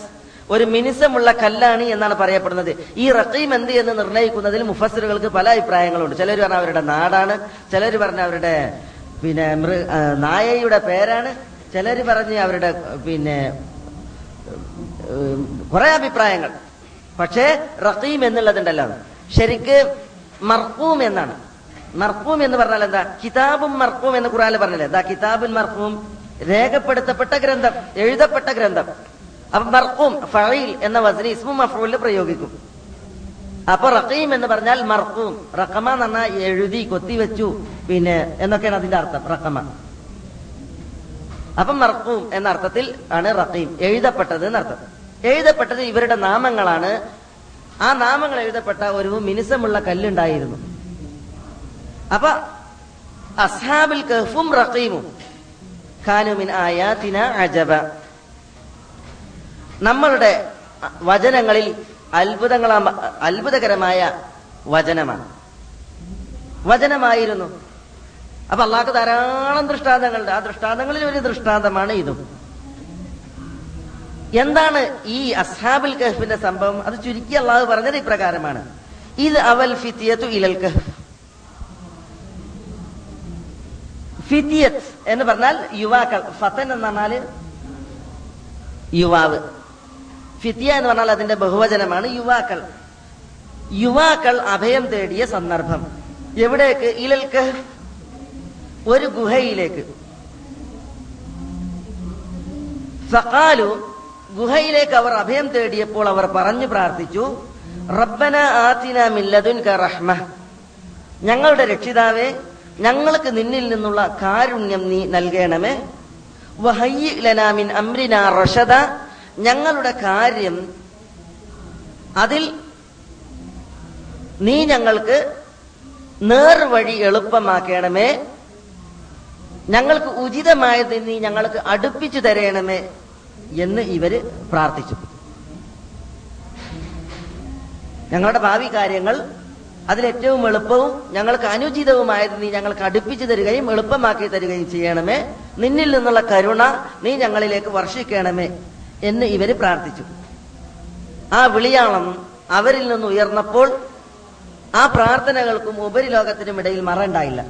ഒരു മിനുസമുള്ള കല്ലാണ് എന്നാണ് പറയപ്പെടുന്നത്. ഈ റക്കീം എന്ത് എന്ന് നിർണയിക്കുന്നതിൽ മുഫസറുകൾക്ക് പല അഭിപ്രായങ്ങളുണ്ട്. ചിലർ പറഞ്ഞ അവരുടെ നാടാണ് ചിലർ പറഞ്ഞ അവരുടെ പിന്നെ മൃ നായയുടെ പേരാണ് ചിലർ പറഞ്ഞ് അവരുടെ പിന്നെ കുറെ അഭിപ്രായങ്ങൾ. പക്ഷേ റക്കീം എന്നുള്ളതുണ്ടല്ലോ. ശരിക്ക് മർക്കൂം എന്നാണ്. മർക്കൂം എന്ന് പറഞ്ഞാൽ എന്താ? കിതാബും മർക്കൂം എന്ന് ഖുറാനിൽ പറഞ്ഞില്ലേ? എന്താ കിതാബുൻ മർക്കൂം രേഖപ്പെടുത്തപ്പെട്ട ഗ്രന്ഥം എഴുതപ്പെട്ട ഗ്രന്ഥം. അപ്പൊ മർക്കൂം ഫഈൽ എന്ന വസനി ഇസ്മു മഫൂലിൽ പ്രയോഗിക്കും. അപ്പൊ റഖീം എന്ന് പറഞ്ഞാൽ മർക്കൂം റഖമ എന്ന് എഴുതി കൊത്തിവെച്ചു പിന്നെ എന്നൊക്കെയാണ് അതിന്റെ അർത്ഥം റഖമ. അപ്പം മർക്കൂം എന്ന അർത്ഥത്തിൽ ആണ് റഖീം എഴുതപ്പെട്ടത് എന്നർത്ഥം എഴുതപ്പെട്ടത് ഇവരുടെ നാമങ്ങളാണ്. ആ നാമങ്ങൾ എഴുതപ്പെട്ട ഒരു മിനുസമുള്ള കല്ലുണ്ടായിരുന്നു. അപ്പൊ അസ്ഹാബിൽ കഹ്ഫും റഖീമും ഖാനുമിൻ ആയാതിന അജബ. നമ്മളുടെ വചനങ്ങളിൽ അത്ഭുതങ്ങളാ അത്ഭുതകരമായ വചനമാണ്. വചനമായിരുന്നു. അപ്പൊ അള്ളാഹ് ധാരാളം ദൃഷ്ടാന്തങ്ങളുണ്ട്. ആ ദൃഷ്ടാന്തങ്ങളിൽ ഒരു ദൃഷ്ടാന്തമാണ് ഇതും. എന്താണ് ഈ അസ്ഹാബുൽ കഹ്ഫിന്റെ സംഭവം? അത് ചുരുക്കി അള്ളാഹു പറഞ്ഞത് ഇപ്രകാരമാണ്. ഇത് അവൽ ഫിത്തിയത്തു ഇലൽ കഹ്ഫ്. ഫിത്തിയത്ത് എന്ന് പറഞ്ഞാൽ യുവാക്കൾ. ഫത്തൻ എന്ന് പറഞ്ഞാൽ യുവാവ്. ഫിത്തിയ എന്ന് പറഞ്ഞാൽ അതിന്റെ ബഹുവചനമാണ് യുവാക്കൾ. യുവാക്കൾ അഭയം തേടിയ സന്ദർഭം. എവിടേക്ക്? ഇലൽക്ക് ഒരു ഗുഹയിലേക്ക്. സഖാലു ഗുഹയിലേക്ക് അവർ അഭയം തേടിയപ്പോൾ അവർ പറഞ്ഞു പ്രാർത്ഥിച്ചു റബ്ബന ആതിന മില്ലതുൻക റഹ്മ. ഞങ്ങളുടെ രക്ഷിതാവേ ഞങ്ങൾക്ക് നിന്നിൽ നിന്നുള്ള കാരുണ്യം നീ നൽകണമേ. വഹയ്യി അമ്രിന റഷദ. ഞങ്ങളുടെ കാര്യം അതിൽ നീ ഞങ്ങൾക്ക് നേർവഴി എളുപ്പമാക്കണമേ. ഞങ്ങൾക്ക് ഉചിതമായത് നീ ഞങ്ങൾക്ക് അടുപ്പിച്ചു തരയണമേ എന്ന് ഇവർ പ്രാർത്ഥിച്ചു. ഞങ്ങളുടെ ഭാവി കാര്യങ്ങൾ അതിലേറ്റവും എളുപ്പവും ഞങ്ങൾക്ക് അനുചിതവുമായത് നീ ഞങ്ങൾക്ക് അടുപ്പിച്ചു തരികയും എളുപ്പമാക്കി തരികയും ചെയ്യണമേ നിന്നിൽ നിന്നുള്ള കരുണ നീ ഞങ്ങളിലേക്ക് വർഷിക്കണമേ എന്ന് ഇവര് പ്രാർത്ഥിച്ചു ആ വിളിയാളം അവരിൽ നിന്ന് ഉയർന്നപ്പോൾ ആ പ്രാർത്ഥനകൾക്കും ഉപരിലോകത്തിനും ഇടയിൽ മറണ്ടായില്ല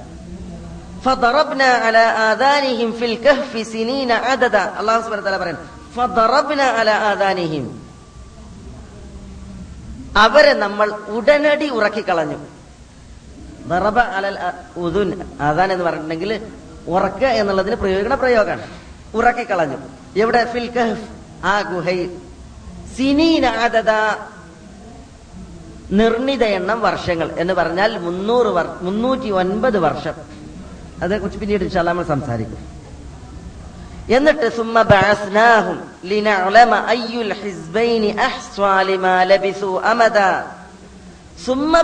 فضربنا على آذانهم في الكهف سنين عددا الله سبحانه وتعالى പറയുന്നു فضربنا على آذانهم അവരെ നമ്മൾ ഉടനടി ഉറക്കിക്കളഞ്ഞു. ദറബ അലൽ ഉദുൻ അതാൻ എന്ന് പറഞ്ഞിട്ടുണ്ടെങ്കിൽ ഉറക്കുക എന്നുള്ളതിന് പ്രയോഗിക്കണ പ്രയോഗമാണ്. ഉറക്കിക്കളഞ്ഞു. എവിടെ? ഫിൽ കഹ്ഫ്. ആ ഗുഹയിൽ. സിനീന അതത നിർണിത എണ്ണം വർഷങ്ങൾ എന്ന് പറഞ്ഞാൽ മുന്നൂറ് മുന്നൂറ്റി ഒൻപത് വർഷം. അതേക്കുറിച്ച് പിന്നീട് നമ്മൾ സംസാരിക്കും. എന്നിട്ട് ബഅസ്നാഹും ഹിസ്ബൈനി ലിമാ അമദ.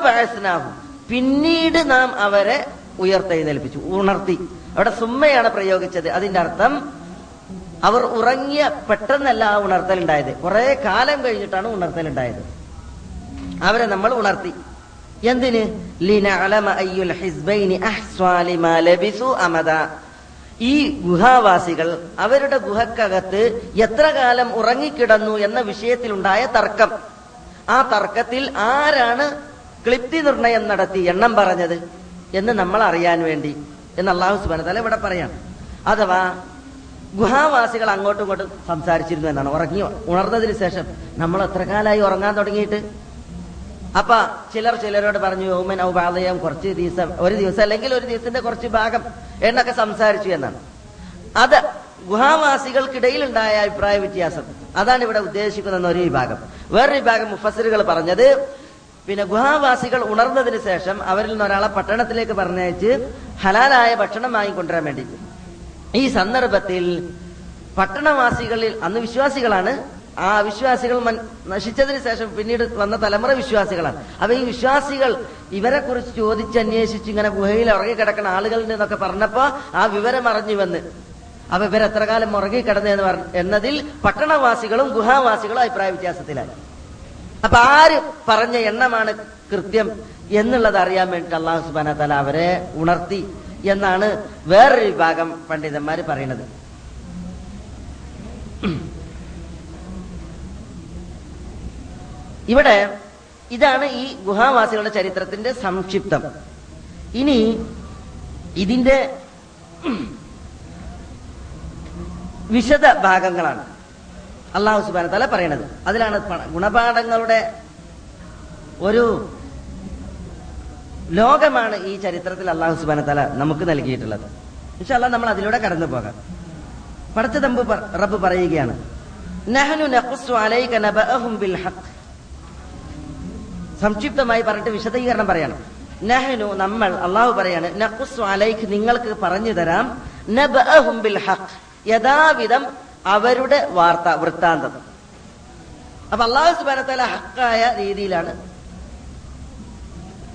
ബഅസ്നാഹും. പിന്നീട് നാം അവരെ ഉയർത്തെഴുന്നേൽപ്പിച്ചു ഉണർത്തി. അവിടെ സുമ്മയാണ് പ്രയോഗിച്ചത്. അതിന്റെ അർത്ഥം അവർ ഉറങ്ങിയ പെട്ടെന്നല്ല ആ ഉണർത്തൽ ഉണ്ടായത് കുറെ കാലം കഴിഞ്ഞിട്ടാണ് ഉണർത്തൽ ഉണ്ടായത് അവരെ നമ്മൾ ഉണർത്തി. എന്തിന്? ലിനഅലമ അയ്യുൽ ഹിസ്ബൈനി അഹ്സ്വാ ലിമാ ലബിസു അമദ. ഈ ഗുഹാവാസികൾ അവരുടെ ഗുഹക്കകത്ത് എത്ര കാലം ഉറങ്ങിക്കിടന്നു എന്ന വിഷയത്തിലുണ്ടായ തർക്കം. ആ തർക്കത്തിൽ ആരാണ് ക്ലിപ്തി നിർണയം നടത്തി എണ്ണം പറഞ്ഞത് എന്ന് നമ്മൾ അറിയാൻ വേണ്ടി എന്ന് അള്ളാഹു സുബാന തല ഇവിടെ പറയാം. അഥവാ ഗുഹാവാസികൾ അങ്ങോട്ടും ഇങ്ങോട്ടും സംസാരിച്ചിരുന്നു എന്നാണ്. ഉറങ്ങി ഉണർന്നതിന് ശേഷം നമ്മൾ എത്ര കാലമായി ഉറങ്ങാൻ തുടങ്ങിയിട്ട്? അപ്പൊ ചിലർ ചിലരോട് പറഞ്ഞു ഓമൻ ഔ കുറച്ച് ദിവസം ഒരു ദിവസം അല്ലെങ്കിൽ ഒരു ദിവസത്തിന്റെ കുറച്ച് ഭാഗം എന്നൊക്കെ സംസാരിച്ചു എന്നാണ്. അത് ഗുഹാവാസികൾക്കിടയിൽ ഉണ്ടായ അഭിപ്രായ വ്യത്യാസം. അതാണ് ഇവിടെ ഉദ്ദേശിക്കുന്ന ഒരു വിഭാഗം. വേറൊരു വിഭാഗം മുഫസറുകൾ പറഞ്ഞത് പിന്നെ ഗുഹാവാസികൾ ഉണർന്നതിന് ശേഷം അവരിൽ നിന്ന് ഒരാളെ പട്ടണത്തിലേക്ക് പറഞ്ഞയച്ച് ഹലാലായ ഭക്ഷണം വാങ്ങിക്കൊണ്ടുവരാൻ വേണ്ടി ഈ സന്ദർഭത്തിൽ പട്ടണവാസികളിൽ അന്ന് വിശ്വാസികളാണ് ആ വിശ്വാസികൾ നശിച്ചതിന് ശേഷം പിന്നീട് വന്ന തലമുറ വിശ്വാസികളാണ്. അപ്പൊ ഈ വിശ്വാസികൾ ഇവരെ കുറിച്ച് ചോദിച്ചന്വേഷിച്ച് ഇങ്ങനെ ഗുഹയിൽ ഉറങ്ങിക്കിടക്കുന്ന ആളുകളിൽ നിന്നൊക്കെ പറഞ്ഞപ്പോ ആ വിവരം അറിഞ്ഞു വന്ന്. അപ്പൊ ഇവരെത്ര കാലം ഉറങ്ങിക്കിടന്നു എന്ന് പറഞ്ഞു എന്നതിൽ പട്ടണവാസികളും ഗുഹാവാസികളും അഭിപ്രായ വ്യത്യാസത്തിലായി അപ്പൊ ആര് പറഞ്ഞ എണ്ണമാണ് കൃത്യം എന്നുള്ളത് അറിയാൻ വേണ്ടിയിട്ട് അള്ളാഹു സുബാന തല അവരെ ഉണർത്തി എന്നാണ് വേറൊരു വിഭാഗം പണ്ഡിതന്മാർ പറയുന്നത്. ഇവിടെ ഇതാണ് ഈ ഗുഹാവാസികളുടെ ചരിത്രത്തിന്റെ സംക്ഷിപ്തം. ഇനി ഇതിന്റെ വിശദ ഭാഗങ്ങളാണ്. അള്ളാഹു സുബാന തല പറയണത്. അതിലാണ് ഗുണപാഠങ്ങളുടെ ഒരു ലോകമാണ് ഈ ചരിത്രത്തിൽ അള്ളാഹു സുബാന തല നമുക്ക് നൽകിയിട്ടുള്ളത്. പക്ഷെ നമ്മൾ അതിലൂടെ കടന്നു പോകാം. പടച്ച തമ്പ് റബ്ബ് പറയുകയാണ് നഹനു നഖുസ്സു അലൈക നബഅഹും ബിൽ ഹഖ്. സംക്ഷിപ്തമായി പറഞ്ഞിട്ട് വിശദീകരണം പറയണം. നഹനു നമ്മൾ അള്ളാഹു പറയാണ് നഖുസ് അലൈഖ് നിങ്ങൾക്ക് പറഞ്ഞു തരാം ബിൽ ഹഖ്. യഥാവിധം അവരുടെ വാർത്ത വൃത്താന്തം. അപ്പൊ അള്ളാഹു സുബാനത്തല ഹക്കായ രീതിയിലാണ്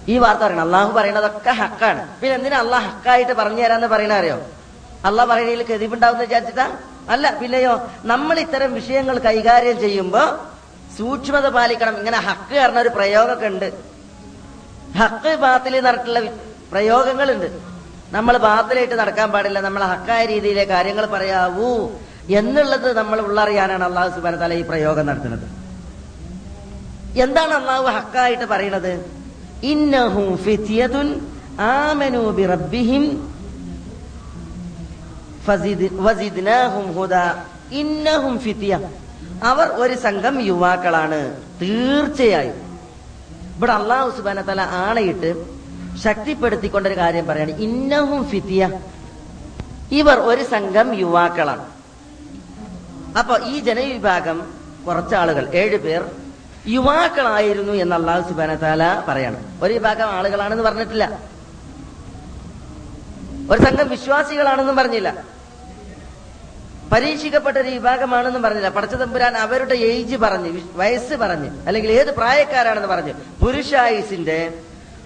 ഈ വാർത്ത പറയണം അള്ളാഹു പറയണതൊക്കെ ഹക്കാണ് പിന്നെ എന്തിനാ അള്ളാഹ് ഹക്കായിട്ട് പറഞ്ഞു തരാന്ന് പറയണ അറിയോ? അള്ളാഹ് പറയണതിൽ കെതിവുണ്ടാവുന്ന വിചാരിച്ചിട്ടാ? അല്ല പിന്നെയോ നമ്മൾ ഇത്തരം വിഷയങ്ങൾ കൈകാര്യം ചെയ്യുമ്പോ സൂക്ഷ്മത പാലിക്കണം. ഇങ്ങനെ ഹക്ക് പറഞ്ഞ ഒരു പ്രയോഗമൊക്കെ ഉണ്ട്. ഹക്ക് ബാത്തിൽ നടക്കുള്ള പ്രയോഗങ്ങളുണ്ട്. നമ്മൾ ബാത്തിലായിട്ട് നടക്കാൻ പാടില്ല. നമ്മൾ ഹക്കായ രീതിയിലെ കാര്യങ്ങൾ പറയാവൂ എന്നുള്ളത് നമ്മൾ ഉള്ളറിയാനാണ് അള്ളാഹു സുബാന തല ഈ പ്രയോഗം നടത്തുന്നത്. എന്താണ് അള്ളാഹു ഹക്കായിട്ട് പറയുന്നത് ഇന്നഹും. ഇന്നഹും ഫിത്യ. അവർ ഒരു സംഘം യുവാക്കളാണ്. തീർച്ചയായും. ഇവിടെ അള്ളാഹു സുബാന തല ആണയിട്ട് ശക്തിപ്പെടുത്തിക്കൊണ്ടൊരു കാര്യം പറയാണ്. ഇന്നഹും ഫിത്തിയ ഇവർ ഒരു സംഘം യുവാക്കളാണ്. അപ്പൊ ഈ ജനവിഭാഗം കുറച്ചാളുകൾ ഏഴ് പേർ യുവാക്കളായിരുന്നു എന്ന് അള്ളാഹു സുബാന താല പറയാണ്. ഒരു വിഭാഗം ആളുകളാണെന്ന് പറഞ്ഞിട്ടില്ല. ഒരു സംഘം വിശ്വാസികളാണെന്നും പറഞ്ഞില്ല. പരീക്ഷിക്കപ്പെട്ട ഒരു വിഭാഗമാണെന്നും പറഞ്ഞില്ല. പടച്ച തമ്പുരാൻ അവരുടെ ഏജ് പറഞ്ഞു വയസ്സ് പറഞ്ഞു അല്ലെങ്കിൽ ഏത് പ്രായക്കാരാണെന്ന് പറഞ്ഞു. പുരുഷായുസിന്റെ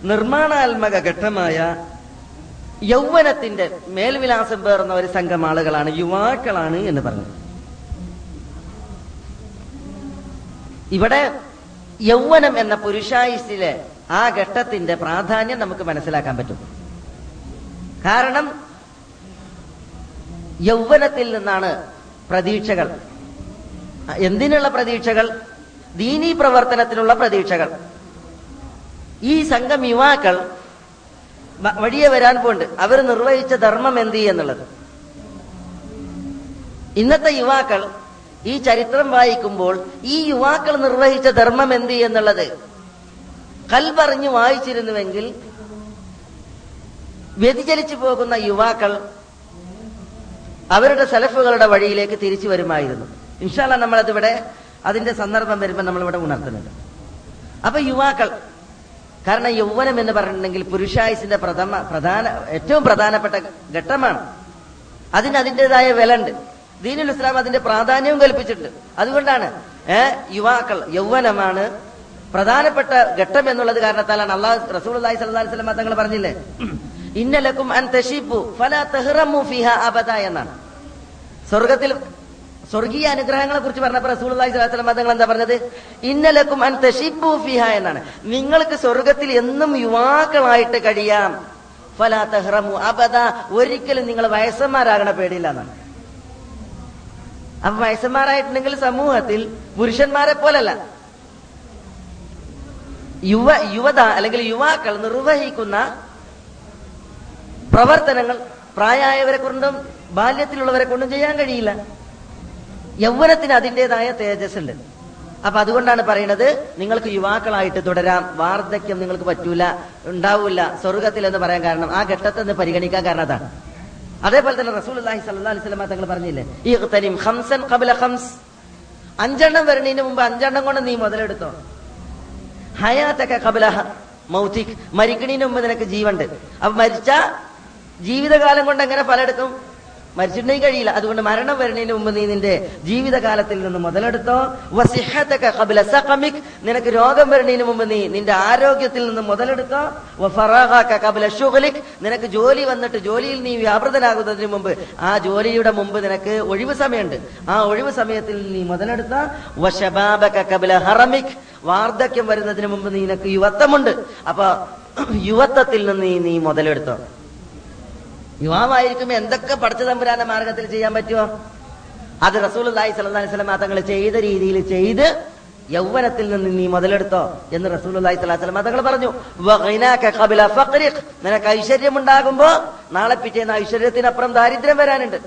നിർമ്മാണാത്മക ഘട്ടമായ യൗവനത്തിന്റെ മേൽവിലാസം പേർന്ന ഒരു സംഘം ആളുകളാണ് യുവാക്കളാണ് എന്ന് പറഞ്ഞു. ഇവിടെ യൗവനം എന്ന പുരുഷായുസിലെ ആ ഘട്ടത്തിന്റെ പ്രാധാന്യം നമുക്ക് മനസ്സിലാക്കാൻ പറ്റും. കാരണം യൗവനത്തിൽ നിന്നാണ് പ്രതീക്ഷകൾ. എന്തിനുള്ള പ്രതീക്ഷകൾ? ദീനീ പ്രവർത്തനത്തിനുള്ള പ്രതീക്ഷകൾ. ഈ സംഘം യുവാക്കൾ വഴിയെ വരാൻ പോണ്ട്. അവർ നിർവഹിച്ച ധർമ്മം എന്ത് എന്നുള്ളത് ഇന്നത്തെ യുവാക്കൾ ഈ ചരിത്രം വായിക്കുമ്പോൾ ഈ യുവാക്കൾ നിർവഹിച്ച ധർമ്മം എന്ത് എന്നുള്ളത് കൽ പറഞ്ഞു വായിച്ചിരുന്നുവെങ്കിൽ വ്യതിചലിച്ചു പോകുന്ന യുവാക്കൾ അവരുടെ സെലഫുകളുടെ വഴിയിലേക്ക് തിരിച്ചു വരുമായിരുന്നു. ഇൻഷാല്ല നമ്മളതിവിടെ അതിന്റെ സന്ദർഭം വരുമ്പോൾ നമ്മളിവിടെ ഉണർത്തുന്നുണ്ട്. അപ്പൊ യുവാക്കൾ കാരണം യൗവനം എന്ന് പറഞ്ഞിട്ടുണ്ടെങ്കിൽ പുരുഷായുസിന്റെ പ്രഥമ പ്രധാന ഏറ്റവും പ്രധാനപ്പെട്ട ഘട്ടമാണ്. അതിന് അതിന്റെതായ വിലണ്ട് ദീനുൽ ഇസ്ലാം അതിന്റെ പ്രാധാന്യവും കൽപ്പിച്ചിട്ടുണ്ട്. അതുകൊണ്ടാണ് ഏ യുവാക്കൾ യൗവനമാണ് പ്രധാനപ്പെട്ട ഘട്ടം എന്നുള്ളത് കാരണത്താലാണ് അള്ളാഹ് റസൂൽ അള്ളാഹി അലൈഹി തങ്ങൾ പറഞ്ഞില്ലേ? ഇന്നലക്കും അൻ ഫല തഹ്റമു ഫിഹ അബദ എന്നാണ്. സ്വർഗത്തിൽ സ്വർഗീയ അനുഗ്രഹങ്ങളെ കുറിച്ച് പറഞ്ഞപ്പോൾ റസൂൽ അള്ളാഹി സ്വല്ലല്ലാഹി അലൈഹി വസല്ലം തങ്ങൾ എന്താ പറഞ്ഞത്? ഇന്നലക്കും അൻ ഫിഹ എന്നാണ്. നിങ്ങൾക്ക് സ്വർഗത്തിൽ എന്നും യുവാക്കളായിട്ട് കഴിയാം. ഫലാ തഹ്റമു അബദ ഒരിക്കലും നിങ്ങൾ വയസ്സന്മാരാകണ പേടിയില്ല എന്നാണ്. അപ്പൊ വയസ്സന്മാരായിട്ടുണ്ടെങ്കിൽ സമൂഹത്തിൽ പുരുഷന്മാരെ പോലല്ല. യുവ യുവത അല്ലെങ്കിൽ യുവാക്കൾ നിർവഹിക്കുന്ന പ്രവർത്തനങ്ങൾ പ്രായമായവരെ കൊണ്ടും ബാല്യത്തിലുള്ളവരെ കൊണ്ടും ചെയ്യാൻ കഴിയില്ല. യൗവനത്തിന് അതിന്റെതായ തേജസ് ഉണ്ട് അപ്പൊ അതുകൊണ്ടാണ് പറയുന്നത് നിങ്ങൾക്ക് യുവാക്കളായിട്ട് തുടരാം. വാർദ്ധക്യം നിങ്ങൾക്ക് പറ്റൂല ഉണ്ടാവൂല സ്വർഗത്തിൽ എന്ന് പറയാൻ കാരണം ആ ഘട്ടത്തെ ഒന്ന് പരിഗണിക്കാൻ കാരണം അതാണ്. അതേപോലെ തന്നെ റസൂൽ സല്ലാ അലൈഹി സ്വലമ തങ്ങൾ പറഞ്ഞില്ലേ ഈ തനിം ഹംസൻ കബല ഹംസ് അഞ്ചെണ്ണം വരുന്നതിന് മുമ്പ് അഞ്ചെണ്ണം കൊണ്ട് നീ മുതലെടുത്തോ. ഹയാത്തൊക്കെ കബല മൗത്തിക് മരിക്കണീന് മുമ്പ് നിനക്ക് ജീവണ്ട് അപ്പൊ മരിച്ച ജീവിതകാലം കൊണ്ട് എങ്ങനെ ഫലെടുക്കും മരിച്ചിട്ടുണ്ടെങ്കിൽ കഴിയില്ല. അതുകൊണ്ട് മരണം വരുന്നതിന് മുമ്പ് നീ നിന്റെ ജീവിതകാലത്തിൽ നിന്ന് മുതലെടുത്തോ. നിനക്ക് രോഗം വരുന്നതിന് മുമ്പ് നീ നിന്റെ ആരോഗ്യത്തിൽ നിന്ന് മുതലെടുത്തോ. നിനക്ക് ജോലി വന്നിട്ട് ജോലിയിൽ നീ വ്യാപൃതനാകുന്നതിന് മുമ്പ് ആ ജോലിയുടെ മുമ്പ് നിനക്ക് ഒഴിവ് സമയമുണ്ട്. ആ ഒഴിവ് സമയത്തിൽ നീ മുതലെടുത്ത. വശബാബക ഹറമിക്. വാർദ്ധക്യം വരുന്നതിന് മുമ്പ് നിനക്ക് യുവത്വമുണ്ട്. അപ്പൊ യുവത്വത്തിൽ നിന്ന് നീ നീ മുതലെടുത്തോ. യുവാവായിരിക്കുമ്പോ എന്തൊക്കെ പഠിച്ച തമ്പുരാന്റെ മാർഗത്തിൽ ചെയ്യാൻ പറ്റുമോ അത് റസൂൽ സ്വല്ലി സ്വലം തങ്ങൾ ചെയ്ത രീതിയിൽ ചെയ്ത് യൗവനത്തിൽ നിന്ന് നീ മുതലെടുത്തോ എന്ന് റസൂൽ സ്വലാഹി സ്വലം തങ്ങൾ പറഞ്ഞു. നിനക്ക് ഐശ്വര്യം ഉണ്ടാകുമ്പോ നാളെ പിറ്റേന്ന് ഐശ്വര്യത്തിനപ്പുറം ദാരിദ്ര്യം വരാനുണ്ട്.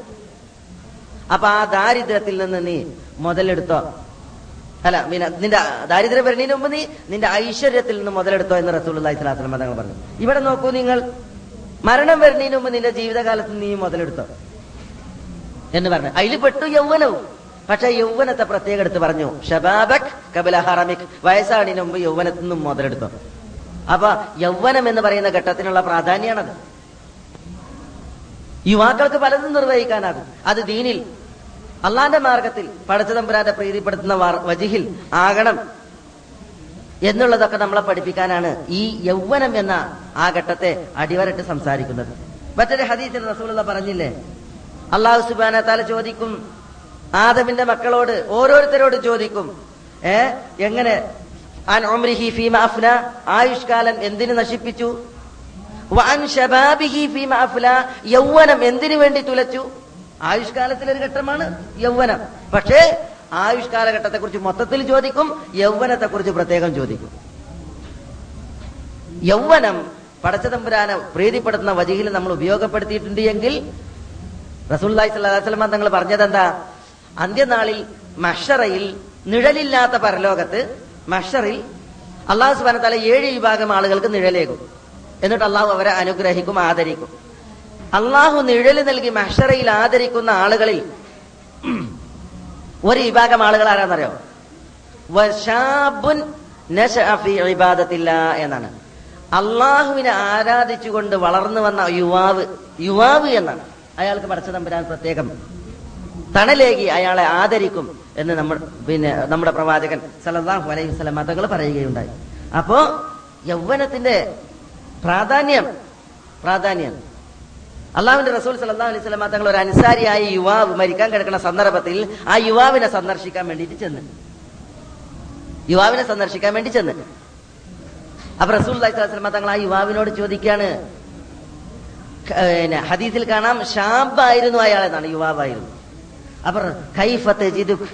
അപ്പൊ ആ ദാരിദ്ര്യത്തിൽ നിന്ന് നീ മുതലെടുത്തോ. അല്ല പിന്നെ നിന്റെ ദാരിദ്ര്യം വരുന്നതിന് മുമ്പ് നീ നിന്റെ ഐശ്വര്യത്തിൽ നിന്ന് മുതലെടുത്തോ എന്ന് റസൂൽ അല്ലാഹി സ്വലം തങ്ങൾ പറഞ്ഞു. ഇവിടെ നോക്കൂ നിങ്ങൾ. മരണം വരുന്നതിന് മുമ്പ് നിന്റെ ജീവിതകാലത്ത് നീ മുതലെടുത്തോ? എന്ന് പറഞ്ഞു. അതിൽ പെട്ടു യൗവനവും. പക്ഷെ യൗവനത്തെ പ്രത്യേകം എടുത്ത് പറഞ്ഞു ഷബാബക് കബല ഹറമിക്. വയസ്സാണിന് മുമ്പ് യൗവനത്തിൽ നിന്നും മുതലെടുത്തോ. അപ്പൊ യൗവനം എന്ന് പറയുന്ന ഘട്ടത്തിനുള്ള പ്രാധാന്യമാണത് യുവാക്കൾക്ക് പലതും നിർവഹിക്കാനാകും. അത് ദീനിൽ. അള്ളാന്റെ മാർഗത്തിൽ പടച്ചതമ്പുരാന്റെ പ്രീതിപ്പെടുത്തുന്ന വജിഹിൽ ആകണം. എന്നുള്ളതൊക്കെ നമ്മളെ പഠിപ്പിക്കാനാണ് ഈ യൗവനം എന്ന ആ ഘട്ടത്തെ അടിവരട്ട് സംസാരിക്കുന്നത്. മറ്റൊരു ഹദീസിൽ റസൂലുള്ള പറഞ്ഞില്ലേ? അള്ളാഹു സുബാന താല ചോദിക്കും ആദമിന്റെ മക്കളോട് ഓരോരുത്തരോട് ചോദിക്കും ഏ എങ്ങനെ? അൻ ഉംരിഹി ആയുഷ്കാലം എന്തിനു നശിപ്പിച്ചു? ഷബാബിഹി അഫ്ല യൗവനം എന്തിനു വേണ്ടി തുലച്ചു? ആയുഷ്കാലത്തിലൊരു ഘട്ടമാണ് യൗവനം. പക്ഷേ ആയുഷ്കാലഘട്ടത്തെ കുറിച്ച് മൊത്തത്തിൽ ചോദിക്കും യൗവനത്തെ കുറിച്ച് പ്രത്യേകം ചോദിക്കും. യൗവനം പടച്ചതമ്പുരാനെ പ്രീതിപ്പെടുത്തുന്ന വജിയിൽ നമ്മൾ ഉപയോഗപ്പെടുത്തിയിട്ടുണ്ട് എങ്കിൽ റസൂല്ലായി സ്വല്ലാസ്ലമ തങ്ങൾ പറഞ്ഞതെന്താ? അന്ത്യനാളിൽ മഷറയിൽ നിഴലില്ലാത്ത പരലോകത്ത് മഷറിൽ അള്ളാഹു സുബാന തല ഏഴ് വിഭാഗം ആളുകൾക്ക് നിഴലേകും. എന്നിട്ട് അള്ളാഹു അവരെ അനുഗ്രഹിക്കും ആദരിക്കും. അള്ളാഹു നിഴൽ നൽകി മഷറയിൽ ആദരിക്കുന്ന ആളുകളിൽ ഒരു വിഭാഗം ആളുകൾ ആരാന്നറിയോ? എന്നാണ്. അള്ളാഹുവിനെ ആരാധിച്ചുകൊണ്ട് വളർന്നു വന്ന യുവാവ് യുവാവ് എന്നാണ്. അയാൾക്ക് പടച്ച തമ്പുരാൻ പ്രത്യേകം തണലേകി അയാളെ ആദരിക്കും എന്ന് നമ്മൾ പിന്നെ നമ്മുടെ പ്രവാചകൻ സല്ലല്ലാഹു അലൈഹി സ്വലം തങ്ങൾ പറയുകയുണ്ടായി. അപ്പോ യൗവനത്തിന്റെ പ്രാധാന്യം പ്രാധാന്യം അള്ളാഹുവിന്റെ റസൂൽ സല്ലല്ലാഹു അലൈഹി വസല്ലം തങ്ങൾ ഒരു അനുസാരിയായ യുവാവ് മരിക്കാൻ കിടക്കുന്ന സന്ദർഭത്തിൽ ആ യുവാവിനെ സന്ദർശിക്കാൻ വേണ്ടിയിട്ട് ചെന്ന്. യുവാവിനെ സന്ദർശിക്കാൻ വേണ്ടി ചെന്ന്. അപ്പൊ റസൂൽ അലൈഹി തങ്ങൾ ആ യുവാവിനോട് ചോദിക്കാണ് ഹദീസിൽ കാണാം ഷാബായിരുന്നു അയാൾ എന്നാണ് യുവാവായിരുന്നു. അപ്പൊ കൈഫത്ത് ജിദുഖ്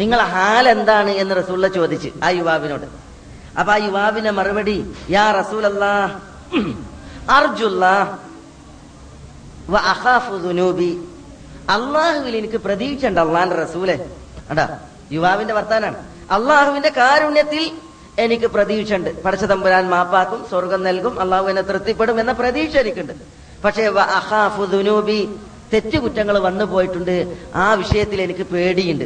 നിങ്ങളെ ഹാൽ എന്താണ് എന്ന് റസൂള്ള ചോദിച്ച് ആ യുവാവിനോട്. അപ്പൊ ആ യുവാവിന്റെ മറുപടി യാ റസൂൽ അർജുല്ലാ അള്ളാഹുവിൽ എനിക്ക് പ്രതീക്ഷ ഉണ്ട് അള്ളാന്റെ റസൂലെ. അടാ യുവാവിന്റെ വർത്താനാണ്. അള്ളാഹുവിന്റെ കാരുണ്യത്തിൽ എനിക്ക് പ്രതീക്ഷ ഉണ്ട് പടച്ച തമ്പുരാൻ മാപ്പാക്കും സ്വർഗം നൽകും അള്ളാഹു എന്നെ തൃപ്തിപ്പെടും എന്ന പ്രതീക്ഷ എനിക്കുണ്ട്. പക്ഷേ തെറ്റുകുറ്റങ്ങൾ വന്നു പോയിട്ടുണ്ട്. ആ വിഷയത്തിൽ എനിക്ക് പേടിയുണ്ട്.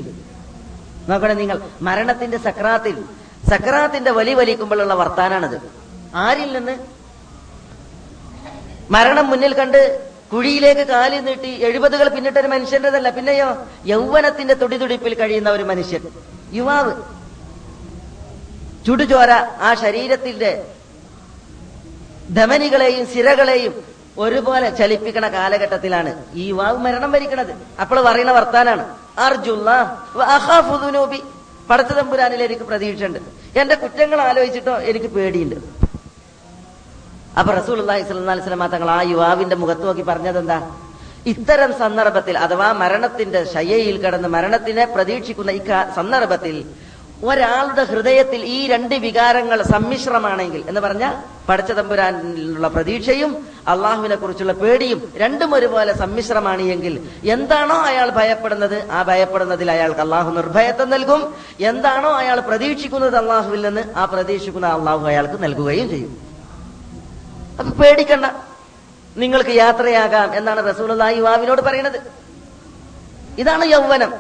നോക്കണേ നിങ്ങൾ മരണത്തിന്റെ സക്രാത്തിൽ സക്രാത്തിന്റെ വലി വലിക്കുമ്പോഴുള്ള വർത്താനാണിത്. ആരിൽ നിന്ന്? മരണം മുന്നിൽ കണ്ട് കുഴിയിലേക്ക് കാലി നീട്ടി എഴുപതുകൾ പിന്നിട്ട ഒരു മനുഷ്യന്റേതല്ല. പിന്നെയോ യൗവനത്തിന്റെ തുടിതുടിപ്പിൽ കഴിയുന്ന ഒരു മനുഷ്യൻ. യുവാവ്. ചുടുചോര ആ ശരീരത്തിന്റെ ധമനികളെയും സിരകളെയും ഒരുപോലെ ചലിപ്പിക്കണ കാലഘട്ടത്തിലാണ് ഈ യുവാവ് മരണം വരിക്കണത്. അപ്പോൾ പറയുന്ന വർത്താനാണ്. അർജുല്ല പടച്ചതമ്പുരാനിൽ എനിക്ക് പ്രതീക്ഷയുണ്ട്. എന്റെ കുറ്റങ്ങൾ ആലോചിച്ചിട്ടോ എനിക്ക് പേടിയുണ്ട്. അപ്പൊ റസൂൽ അള്ളാഹി തങ്ങൾ ആ യുവാവിന്റെ മുഖത്ത് നോക്കി പറഞ്ഞത് എന്താ ഇത്തരം സന്ദർഭത്തിൽ അഥവാ മരണത്തിന്റെ ശയ്യയിൽ കടന്ന് മരണത്തിനെ പ്രതീക്ഷിക്കുന്ന ഈ സന്ദർഭത്തിൽ ഒരാളുടെ ഹൃദയത്തിൽ ഈ രണ്ട് വികാരങ്ങൾ സമ്മിശ്രമാണെങ്കിൽ എന്ന് പറഞ്ഞ പഠിച്ച തമ്പുരാനുള്ള പ്രതീക്ഷയും അള്ളാഹുവിനെ കുറിച്ചുള്ള പേടിയും രണ്ടും ഒരുപോലെ സമ്മിശ്രമാണ് എങ്കിൽ എന്താണോ അയാൾ ഭയപ്പെടുന്നത് ആ ഭയപ്പെടുന്നതിൽ അയാൾക്ക് അള്ളാഹു നിർഭയത്വം നൽകും. എന്താണോ അയാൾ പ്രതീക്ഷിക്കുന്നത് അള്ളാഹുവിൽ നിന്ന് ആ പ്രതീക്ഷിക്കുന്ന അള്ളാഹു അയാൾക്ക് നൽകുകയും ചെയ്യും. അപ്പൊ പേടിക്കണ്ട. നിങ്ങൾക്ക് യാത്രയാകാം എന്നാണ് റസൂലുള്ള യുവാവിനോട് പറയുന്നത് ഇതാണ് യൗവനം.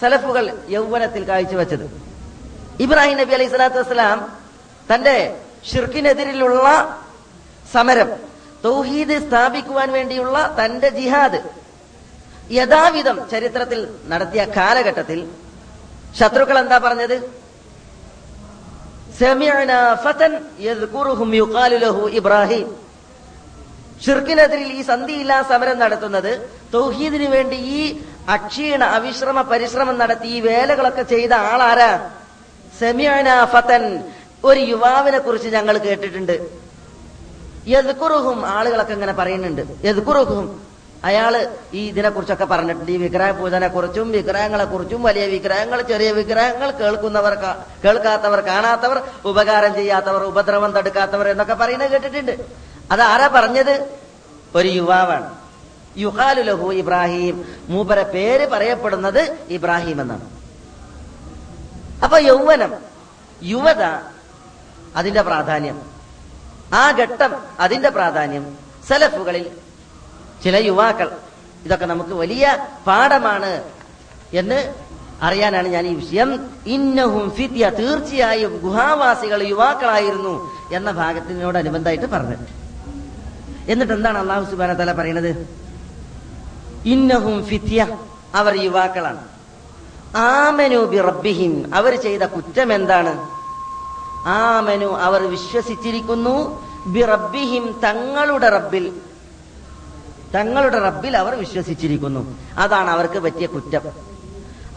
സലഫുകൾ യൗവനത്തിൽ കാഴ്ചവെച്ചത്. ഇബ്രാഹിം നബി അലൈഹി സ്വലാത്തു വസ്സലാം തന്റെ ഷിർക്കിനെതിരിലുള്ള സമരം തൗഹീദ് സ്ഥാപിക്കുവാൻ വേണ്ടിയുള്ള തന്റെ ജിഹാദ് യഥാവിധം ചരിത്രത്തിൽ നടത്തിയ കാലഘട്ടത്തിൽ ശത്രുക്കൾ എന്താ പറഞ്ഞത് സമിഅന ഫതൻ യദ്കുറുഹും യുഖാലു ലഹു ഇബ്രാഹിം ഷിർക്കിനെതിരിൽ ഈ സന്ധിയില്ലാ സമരം നടത്തുന്നത് തൗഹീദിനു വേണ്ടി ഈ അക്ഷീണ അവിശ്രമ പരിശ്രമം നടത്തി ഈ വേലകളൊക്കെ ചെയ്ത ആളാരാ? സെമിയന ഫതൻ. ഒരു യുവാവിനെ കുറിച്ച് ഞങ്ങൾ കേട്ടിട്ടുണ്ട്. യദ്കുറുഹും ആളുകളൊക്കെ ഇങ്ങനെ പറയുന്നുണ്ട്. യദ്കുറുഹും അയാൾ ഈ ഇതിനെ കുറിച്ചൊക്കെ പറഞ്ഞിട്ടുണ്ട്. ഈ വിഗ്രഹ പൂജനെ കുറിച്ചും വിഗ്രഹങ്ങളെ കുറിച്ചും വലിയ വിഗ്രഹങ്ങൾ ചെറിയ വിഗ്രഹങ്ങൾ കേൾക്കുന്നവർ കേൾക്കാത്തവർ കാണാത്തവർ ഉപകാരം ചെയ്യാത്തവർ ഉപദ്രവം തടുക്കാത്തവർ എന്നൊക്കെ പറയുന്നത് കേട്ടിട്ടുണ്ട്. അത് ആരാ പറഞ്ഞത്? ഒരു യുവാവാണ്. യുഹാലു ലഹു ഇബ്രാഹിം. മൂപ്പരെ പേര് പറയപ്പെടുന്നത് ഇബ്രാഹിം എന്നാണ്. അപ്പൊ യൗവനം യുവത അതിന്റെ പ്രാധാന്യം. ആ ഘട്ടം അതിന്റെ പ്രാധാന്യം. സലഫുകളിൽ ചില യുവാക്കൾ ഇതൊക്കെ നമുക്ക് വലിയ പാഠമാണ് എന്ന് അറിയാനാണ് ഞാൻ ഈ വിഷയം. ഇന്നഹും ഫിത്യ തീർച്ചയായും ഗുഹാവാസികൾ യുവാക്കളായിരുന്നു എന്ന ഭാഗത്തിനോടനുബന്ധമായിട്ട് പറഞ്ഞത്. എന്നിട്ട് എന്താണ് അള്ളാഹു സുബാന തല പറയുന്നത്? ഇന്നഹും ഫിത്യ അവർ യുവാക്കളാണ്. ആമനു ബി റബ്ബിഹിം അവർ ചെയ്ത കുറ്റം എന്താണ്? ആമനു അവർ വിശ്വസിച്ചിരിക്കുന്നു ബി റബ്ബിഹിം തങ്ങളുടെ റബ്ബിൽ തങ്ങളുടെ റബ്ബിൽ അവർ വിശ്വസിച്ചിരിക്കുന്നു. അതാണ് അവർക്ക് പറ്റിയ കുറ്റം.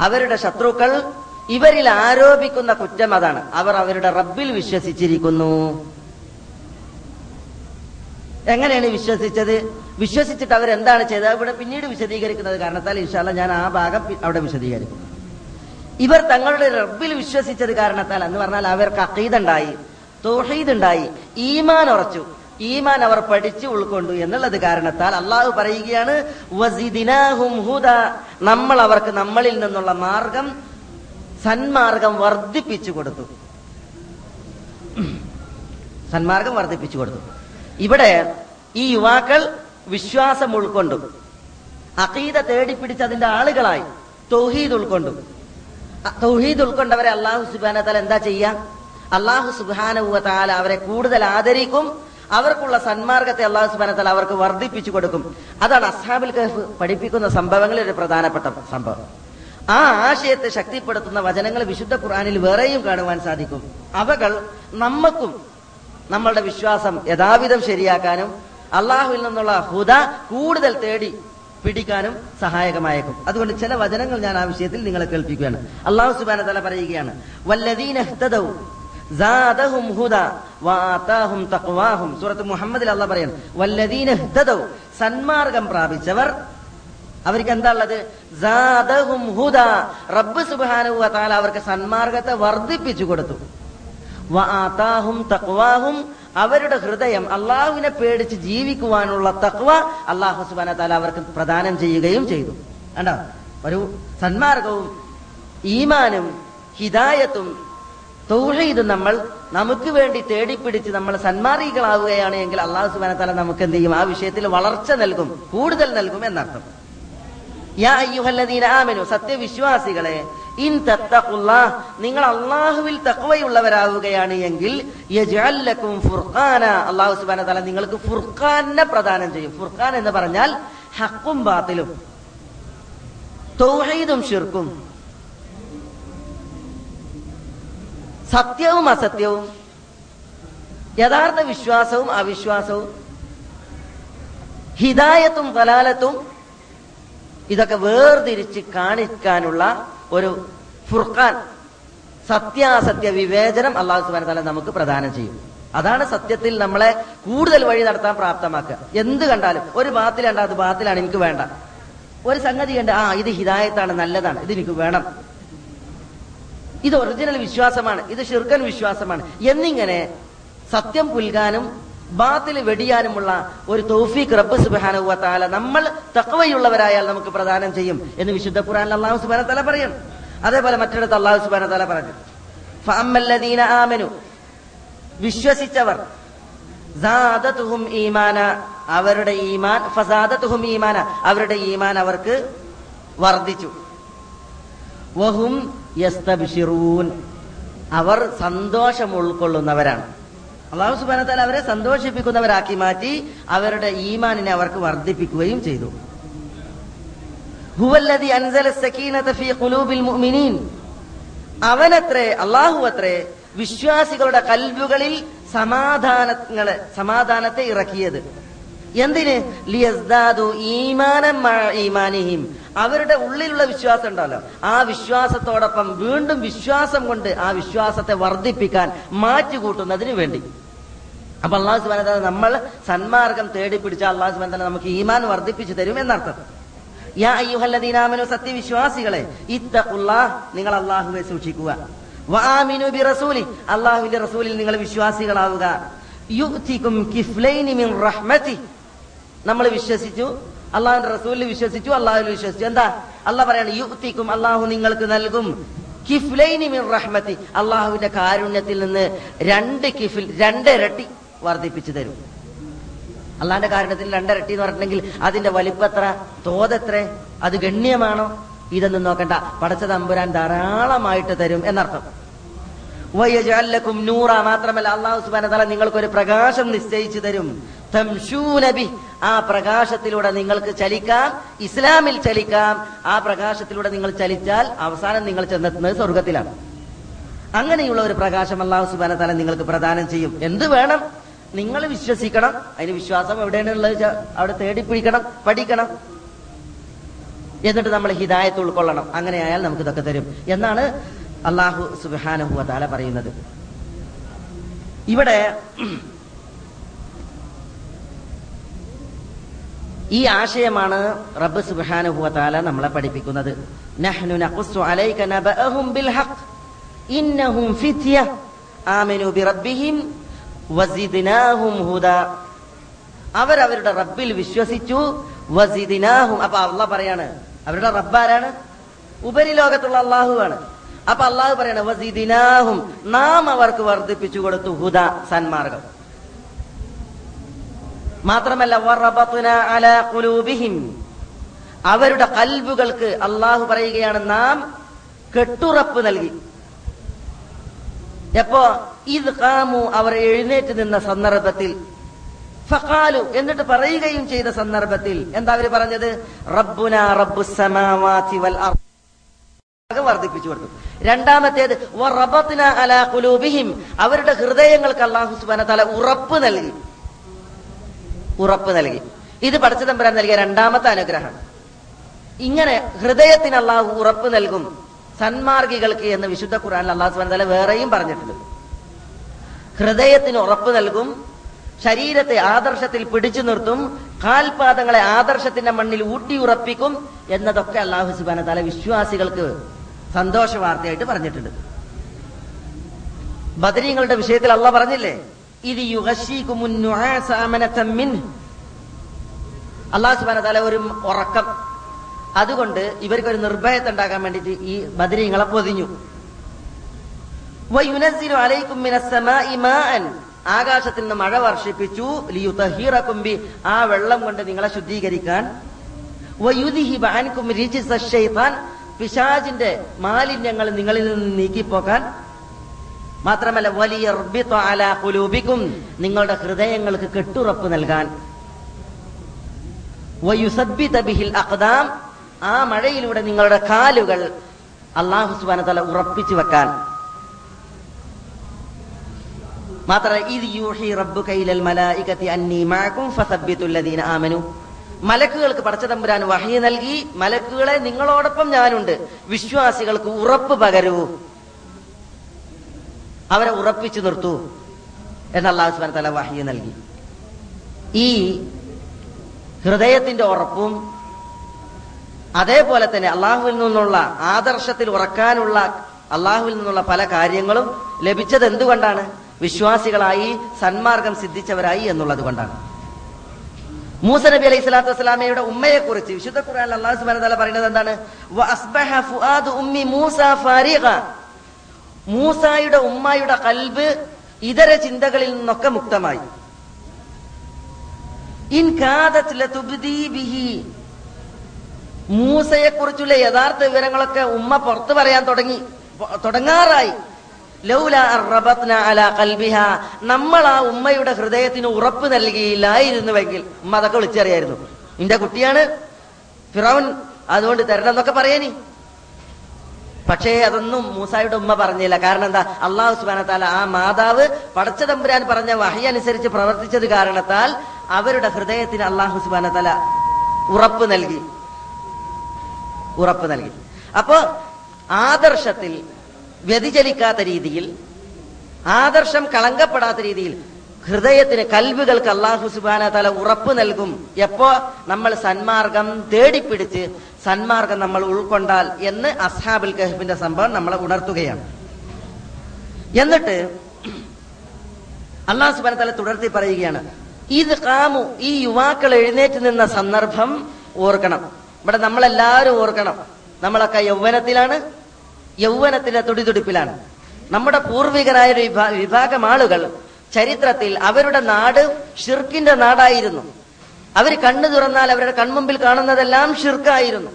അവരുടെ ശത്രുക്കൾ ഇവരിൽ ആരോപിക്കുന്ന കുറ്റം അതാണ്. അവർ അവരുടെ റബ്ബിൽ വിശ്വസിച്ചിരിക്കുന്നു. എങ്ങനെയാണ് വിശ്വസിച്ചത്? വിശ്വസിച്ചിട്ട് അവരെന്താണ് ചെയ്തത്? ഇവിടെ പിന്നീട് വിശദീകരിക്കുന്നത് കാരണത്താൽ ഇൻഷാല്ല ഞാൻ ആ ഭാഗം അവിടെ വിശദീകരിക്കും. ഇവർ തങ്ങളുടെ റബ്ബിൽ വിശ്വസിച്ചത് കാരണത്താൽ എന്ന് പറഞ്ഞാൽ അവർക്ക് അക്കീദ് ഉണ്ടായി തോഹീദ് ഉണ്ടായി ഈമാൻ ഉറച്ചു. ഈമാൻ അവർ പഠിച്ചു ഉൾക്കൊണ്ടു എന്നുള്ളത് കാരണത്താൽ അള്ളാഹു പറയുകയാണ് നമ്മൾ അവർക്ക് നമ്മളിൽ നിന്നുള്ള മാർഗം സന്മാർഗം വർദ്ധിപ്പിച്ചു കൊടുത്തു. സന്മാർഗം വർദ്ധിപ്പിച്ചു കൊടുത്തു. ഇവിടെ ഈ യുവാക്കൾ വിശ്വാസം ഉൾക്കൊണ്ടു. അഖീദ തേടിപ്പിടിച്ച് അതിന്റെ ആളുകളായി തൗഹീദ് ഉൾക്കൊണ്ടു. തൗഹീദ് ഉൾക്കൊണ്ടവരെ അള്ളാഹു സുബാന എന്താ ചെയ്യാ? അള്ളാഹു സുബാന അവരെ കൂടുതൽ ആദരിക്കും അവർക്കുള്ള സന്മാർഗത്തെ അള്ളാഹു സുബാന അവർക്ക് വർദ്ധിപ്പിച്ചു കൊടുക്കും. അതാണ് അസ്ഹാബിൽ കഹഫ് പഠിപ്പിക്കുന്ന സംഭവങ്ങളിൽ ഒരു പ്രധാനപ്പെട്ട സംഭവം. ആ ആശയത്തെ ശക്തിപ്പെടുത്തുന്ന വചനങ്ങൾ വിശുദ്ധ ഖുർആനിൽ വേറെയും കാണുവാൻ സാധിക്കും. അവകൾ നമ്മക്കും നമ്മളുടെ വിശ്വാസം യഥാവിധം ശരിയാക്കാനും അള്ളാഹുവിൽ നിന്നുള്ള ഹുദ കൂടുതൽ തേടി പിടിക്കാനും സഹായകമായേക്കും. അതുകൊണ്ട് ചില വചനങ്ങൾ ഞാൻ ആ വിഷയത്തിൽ നിങ്ങളെ കേൾപ്പിക്കുകയാണ്. അള്ളാഹു സുബാന തല പറയുകയാണ് വല്ലദീന വാതാഹും സൂറത്ത് മുഹമ്മദിൽ അള്ളാഹ് പറയുന്നു വല്ലദീന സന്മാർഗം പ്രാപിച്ചവർ. അവർക്ക് എന്താ ഉള്ളത്? ഹുദ. റബ്ബ് സുബ്ഹാനഹു വതആല അവർക്ക് സന്മാർഗത്തെ വർദ്ധിപ്പിച്ചു കൊടുത്തു. വആതാഹും തഖ്വാഹും അവരുടെ ഹൃദയം അള്ളാഹുവിനെ പേടിച്ച് ജീവിക്കുവാനുള്ള തക്വ അള്ളാഹു സുബാന താല അവർക്ക് പ്രദാനം ചെയ്യുകയും ചെയ്തു. കണ്ടോ? ഒരു സന്മാർഗവും ഈമാനും ഹിദായത്തും തൗഹീദും നമ്മൾ നമുക്ക് വേണ്ടി തേടിപ്പിടിച്ച് നമ്മൾ സന്മാർഗികളാവുകയാണ് എങ്കിൽ അള്ളാഹു സുബാന താല നമുക്ക് എന്ത് ചെയ്യും? ആ വിഷയത്തിൽ വളർച്ച നൽകും കൂടുതൽ നൽകും എന്നർത്ഥം. സത്യവിശ്വാസികളെ ഇൻ നിങ്ങൾ അള്ളാഹുവിൽ തക്കവയുള്ളവരാവുകയാണ് എങ്കിൽ ഫുർഖാന. അള്ളാഹു സുബാന തല നിങ്ങൾക്ക് ഫുർഖാനെ പ്രദാനം ചെയ്യും. ഫുർഖാൻ എന്ന് പറഞ്ഞാൽ ഹക്കും ബാത്തിലും തൗഹീദും ഷിർക്കും സത്യവും അസത്യവും. യഥാർത്ഥ വിശ്വാസവും അവിശ്വാസവും. ഹിതായത്തും തലാലത്തും ഇതൊക്കെ വേർതിരിച്ച് കാണിക്കാനുള്ള ഒരു ഫുർഖാൻ സത്യാസത്യ വിവേചനം അള്ളാഹു സുബാന തല നമുക്ക് പ്രദാനം ചെയ്യും. അതാണ് സത്യത്തിൽ നമ്മളെ കൂടുതൽ വഴി നടത്താൻ പ്രാപ്തമാക്കുക. എന്ത് കണ്ടാലും ഒരു ബാത്തിൽ കണ്ടാൽ അത് ബാത്തിലാണ് എനിക്ക് വേണ്ട. ഒരു സംഗതി കണ്ട് ആ ഇത് ഹിതായത്താണ് നല്ലതാണ് ഇത് എനിക്ക് വേണം. ഇത് ഒറിജിനൽ വിശ്വാസമാണ്. ഇത് ഷിർക്കൻ വിശ്വാസമാണ്. എന്നിങ്ങനെ സത്യം പുൽകാനും ബാത്തിൽ വെടിയാനുമുള്ള ഒരു തൗഫീഖ് റബ്ബ് സുബാനുവ താല നമ്മൾ തക്കവയുള്ളവരായാൽ നമുക്ക് പ്രദാനം ചെയ്യും എന്ന് വിശുദ്ധ ഖുറാൻ അള്ളാഹു സുബാന തല പറയണം അതേപോലെ മറ്റിടത്ത് അള്ളാഹു സുബാന തല പറഞ്ഞു. ആമനു. വിശ്വസിച്ചവർ. ഈമാന. അവരുടെ ഈമാൻ ഈമാന. അവരുടെ ഈമാൻ അവർക്ക് വർദ്ധിച്ചു. വഹും അവർ സന്തോഷം ഉൾക്കൊള്ളുന്നവരാണ്. അള്ളാഹു സുബാനത്താൽ അവരെ സന്തോഷിപ്പിക്കുന്നവരാക്കി മാറ്റി അവരുടെ ഈമാനിനെ അവർക്ക് വർദ്ധിപ്പിക്കുകയും ചെയ്തു. അവനത്രേ അള്ളാഹു അത്രേ വിശ്വാസികളുടെ കൽവുകളിൽ സമാധാനങ്ങളെ സമാധാനത്തെ ഇറക്കിയത്. എന്തിന്? ഈമാനിഹിം. അവരുടെ ഉള്ളിലുള്ള വിശ്വാസം ഉണ്ടല്ലോ. ആ വിശ്വാസത്തോടൊപ്പം വീണ്ടും വിശ്വാസം കൊണ്ട് ആ വിശ്വാസത്തെ വർദ്ധിപ്പിക്കാൻ മാറ്റി മാറ്റുകൂട്ടുന്നതിന് വേണ്ടി. അപ്പൊ അള്ളാഹു സുബാന നമ്മൾ സന്മാർഗം തേടി പിടിച്ച അള്ളാഹു സുബാന നമുക്ക് ഈമാൻ വർദ്ധിപ്പിച്ചു തരും എന്നർത്ഥം. യാ അയ്യുഹല്ലദീനാമനു സത്യവിശ്വാസികളെ ഇത്തഖുല്ലാ നിങ്ങൾ അള്ളാഹുവെ സൂക്ഷിക്കുക. വആമിനു ബിറസൂലി അള്ളാഹുവിന്റെ റസൂലിൽ നിങ്ങൾ വിശ്വാസികളാവുക. യുക്തിക്കും കിഫ്ലൈനി മിൻ റഹ്മതി. നമ്മൾ വിശ്വസിച്ചു അള്ളാഹുന്റെ റസൂലിൽ വിശ്വസിച്ചു അള്ളാഹുവിൽ വിശ്വസിച്ചു. എന്താ? അള്ളാഹ് പറയാണ് യുക്തിക്കും അള്ളാഹു നിങ്ങൾക്ക് നൽകും കിഫ്ലൈനി മിൻ റഹ്മതി അള്ളാഹുവിന്റെ കാരുണ്യത്തിൽ നിന്ന് രണ്ട് കിഫിൽ രണ്ടിരട്ടി വർദ്ധിപ്പിച്ചു തരും. അള്ളാന്റെ കാരണത്തിൽ രണ്ടിരട്ടി എന്ന് പറഞ്ഞിട്ടുണ്ടെങ്കിൽ അതിന്റെ വലിപ്പത്ര തോതെത്ര അത് ഗണ്യമാണോ? ഇതൊന്നും നോക്കണ്ട. പടച്ച തമ്പുരാൻ ധാരാളമായിട്ട് തരും എന്നർത്ഥം. വയജഅല്ലക്കും നൂറ മാത്രമല്ല അള്ളാഹു സുബാന തല നിങ്ങൾക്ക് ഒരു പ്രകാശം നിശ്ചയിച്ചു തരും. തംശൂന ബി ആ പ്രകാശത്തിലൂടെ നിങ്ങൾക്ക് ചലിക്കാം ഇസ്ലാമിൽ ചലിക്കാം. ആ പ്രകാശത്തിലൂടെ നിങ്ങൾ ചലിച്ചാൽ അവസാനം നിങ്ങൾ ചെന്നെത്തുന്നത് സ്വർഗത്തിലാണ് അങ്ങനെയുള്ള ഒരു പ്രകാശം അള്ളാഹു സുബാന തല നിങ്ങൾക്ക് പ്രദാനം ചെയ്യും. എന്ത് വേണം? നിങ്ങൾ വിശ്വസിക്കണം. അതിന് വിശ്വാസം എവിടെയാണ് ഉള്ളത് വെച്ചാ അവിടെ തേടിപ്പിടിക്കണം പഠിക്കണം. എന്നിട്ട് നമ്മൾ ഹിദായത്ത് ഉൾക്കൊള്ളണം. അങ്ങനെയായാൽ നമുക്ക് ഇതൊക്കെ തരും. എന്നാണ് അള്ളാഹു സുബാനഹു താല പറയുന്നത്. ഇവിടെ ഈ ആശയമാണ് റബ്ബ് സുബ്ഹാനഹു താല നമ്മളെ പഠിപ്പിക്കുന്നത്. അവരവരുടെ റബ്ബിൽ വിശ്വസിച്ചു അപ്പൊ അള്ള പറയാണ് അവരുടെ റബ്ബ് ആരാണ്? ഉപരിലോകത്തുള്ള അള്ളാഹുവാണ്. അപ്പൊ അള്ളാഹു പറയണ വസീദിനാഹും നാം അവർക്ക് വർദ്ധിപ്പിച്ചു കൊടുത്തു ഹുദ സന്മാർഗം. മാത്രമല്ല അവരുടെ കൽബുകൾക്ക് അള്ളാഹു പറയുകയാണ് നാം കെട്ടുറപ്പ് നൽകി. എപ്പോ ഇത് കാമു അവർ എഴുന്നേറ്റ് നിന്ന സന്ദർഭത്തിൽ ഫഖാലു എന്നിട്ട് പറയുകയും ചെയ്ത സന്ദർഭത്തിൽ എന്താ അവർ പറഞ്ഞത്? റബ്ബുന റബ്ബു സമാവാതി വൽ വർദ്ധിപ്പിച്ചു കൊടുത്തു. രണ്ടാമത്തേത് അവരുടെ ഹൃദയങ്ങൾക്ക് അള്ളാഹു സുബാന തല ഉറപ്പ് നൽകി. ഉറപ്പ് നൽകി. ഇത് പഠിച്ചു തമ്പുരാൻ നൽകിയ രണ്ടാമത്തെ അനുഗ്രഹം ഇങ്ങനെ ഹൃദയത്തിന് അള്ളാഹു ഉറപ്പ് നൽകും സന്മാർഗികൾക്ക് എന്ന് വിശുദ്ധ ഖുർആനിൽ അള്ളാഹു സുബാൻ തല വേറെയും പറഞ്ഞിട്ടുണ്ട്. ഹൃദയത്തിന് ഉറപ്പ് നൽകും ശരീരത്തെ ആദർശത്തിൽ പിടിച്ചു നിർത്തും കാൽപാദങ്ങളെ ആദർശത്തിന്റെ മണ്ണിൽ ഊട്ടി ഉറപ്പിക്കും എന്നതൊക്കെ അള്ളാഹു സുബാന തല വിശ്വാസികൾക്ക് സന്തോഷ വാർത്തയായിട്ട് പറഞ്ഞിട്ടുണ്ട്. ബദരീങ്ങളുടെ വിഷയത്തിൽ അള്ള പറഞ്ഞില്ലേ? ഇത് അള്ളാഹു സുബാന തല ഒരു ഉറക്കം. അതുകൊണ്ട് ഇവർക്ക് ഒരു നിർഭയത്തെ ഉണ്ടാക്കാൻ വേണ്ടിയിട്ട് ഈ ബദരീങ്ങളെ പൊതിഞ്ഞു. ആകാശത്തിൽ നിന്ന് മഴ വർഷിപ്പിച്ചു. കുമ്പി ആ വെള്ളം കൊണ്ട് നിങ്ങളെ ശുദ്ധീകരിക്കാൻ. പിശാചിന്റെ മാലിന്യങ്ങൾ നിങ്ങളിൽ നിന്ന് നീക്കിപ്പോക്കാൻ മാത്രമല്ല വലിയ കുലൂബിക്കും നിങ്ങളുടെ ഹൃദയങ്ങൾക്ക് കെട്ടുറപ്പ് നൽകാൻ. ബിഹിൽ ആ മഴയിലൂടെ നിങ്ങളുടെ കാലുകൾ അള്ളാഹു സുബാന തല ഉറപ്പിച്ചു വെക്കാൻ. മാത്രമല്ല ഇത് യൂഹി റബ്ബു കൈലൽ മലായികത്തി അന്നി മഅകും ഫസബ്ബിതുൽ ലദീന ആമനു. മലക്കുകൾക്ക് പടച്ചതമ്പുരാൻ വഹി നൽകി. മലക്കുകളെ നിങ്ങളോടൊപ്പം ഞാനുണ്ട്. വിശ്വാസികൾക്ക് ഉറപ്പ് പകരൂ. അവരെ ഉറപ്പിച്ചു നിർത്തൂ. എന്ന് അള്ളാഹു തആല വഹി നൽകി. ഈ ഹൃദയത്തിന്റെ ഉറപ്പും അതേപോലെ തന്നെ അള്ളാഹുവിൽ നിന്നുള്ള ആദർശത്തിൽ ഉറക്കാനുള്ള അള്ളാഹുവിൽ നിന്നുള്ള പല കാര്യങ്ങളും ലഭിച്ചത് എന്തുകൊണ്ടാണ്? വിശ്വാസികളായി സന്മാർഗം സിദ്ധിച്ചവരായി എന്നുള്ളത് കൊണ്ടാണ്. മൂസ നബി അലൈഹി സ്വലാത്തു വസ്സലാമയുടെ ഉമ്മയെ കുറിച്ച് വിശുദ്ധ ഖുർആൻ അള്ളാഹു സുബ്ഹാനഹു വ തആല പറയുന്നത് എന്താണ്? ഉമ്മി മൂസ ഫാരിഗ. മൂസായുടെ ഉമ്മയുടെ കൽബ് ഇതര ചിന്തകളിൽ നിന്നൊക്കെ മുക്തമായി. ഇൻ ബിഹി. മൂസയെ കുറിച്ചുള്ള യഥാർത്ഥ വിവരങ്ങളൊക്കെ ഉമ്മ പുറത്തു പറയാൻ തുടങ്ങി. തുടങ്ങാറായി. ലൗല നമ്മൾ ആ ഉമ്മയുടെ ഹൃദയത്തിന് ഉറപ്പ് നൽകിയില്ലായിരുന്നുവെങ്കിൽ ഉമ്മ അതൊക്കെ വിളിച്ചറിയായിരുന്നു. നിന്റെ കുട്ടിയാണ് ഫിറോൻ അതുകൊണ്ട് തരണം എന്നൊക്കെ പറയനി. പക്ഷേ അതൊന്നും മൂസായുടെ ഉമ്മ പറഞ്ഞില്ല. കാരണം എന്താ? അള്ളാഹു സുബാനത്താല ആ മാതാവ് പടച്ചതമ്പുരാൻ പറഞ്ഞ വഹി അനുസരിച്ച് പ്രവർത്തിച്ചത് കാരണത്താൽ അവരുടെ ഹൃദയത്തിന് അള്ളാഹു സുബാനത്താല ഉറപ്പ് നൽകി. ഉറപ്പ് നൽകി. അപ്പോ ആദർശത്തിൽ വ്യതിചലിക്കാത്ത രീതിയിൽ ആദർശം കളങ്കപ്പെടാത്ത രീതിയിൽ ഹൃദയത്തിന് കൽബുകൾക്ക് അള്ളാഹു സുബാന തല ഉറപ്പ് നൽകും. എപ്പോ നമ്മൾ സന്മാർഗം തേടിപ്പിടിച്ച് സന്മാർഗം നമ്മൾ ഉൾക്കൊണ്ടാൽ എന്ന് അസ്ഹാബുൽ കഹബിന്റെ സംഭവം നമ്മളെ ഉണർത്തുകയാണ്. എന്നിട്ട് അള്ളാഹു സുബാന തല തുടർത്തി പറയുകയാണ് ഇത് കാമു ഈ യുവാക്കൾ എഴുന്നേറ്റ് നിന്ന സന്ദർഭം ഓർക്കണം. ഇവിടെ നമ്മളെല്ലാവരും ഓർക്കണം. നമ്മളൊക്കെ യൗവനത്തിലാണ് യൗവനത്തിന്റെ തുടിതുടിപ്പിലാണ്. നമ്മുടെ പൂർവികരായ ഒരു വിഭാ- വിഭാഗം ആളുകൾ ചരിത്രത്തിൽ അവരുടെ നാട് ഷിർക്കിന്റെ നാടായിരുന്നു. അവർ കണ്ണു തുറന്നാൽ അവരുടെ കൺമുമ്പിൽ കാണുന്നതെല്ലാം ഷിർക്കായിരുന്നു.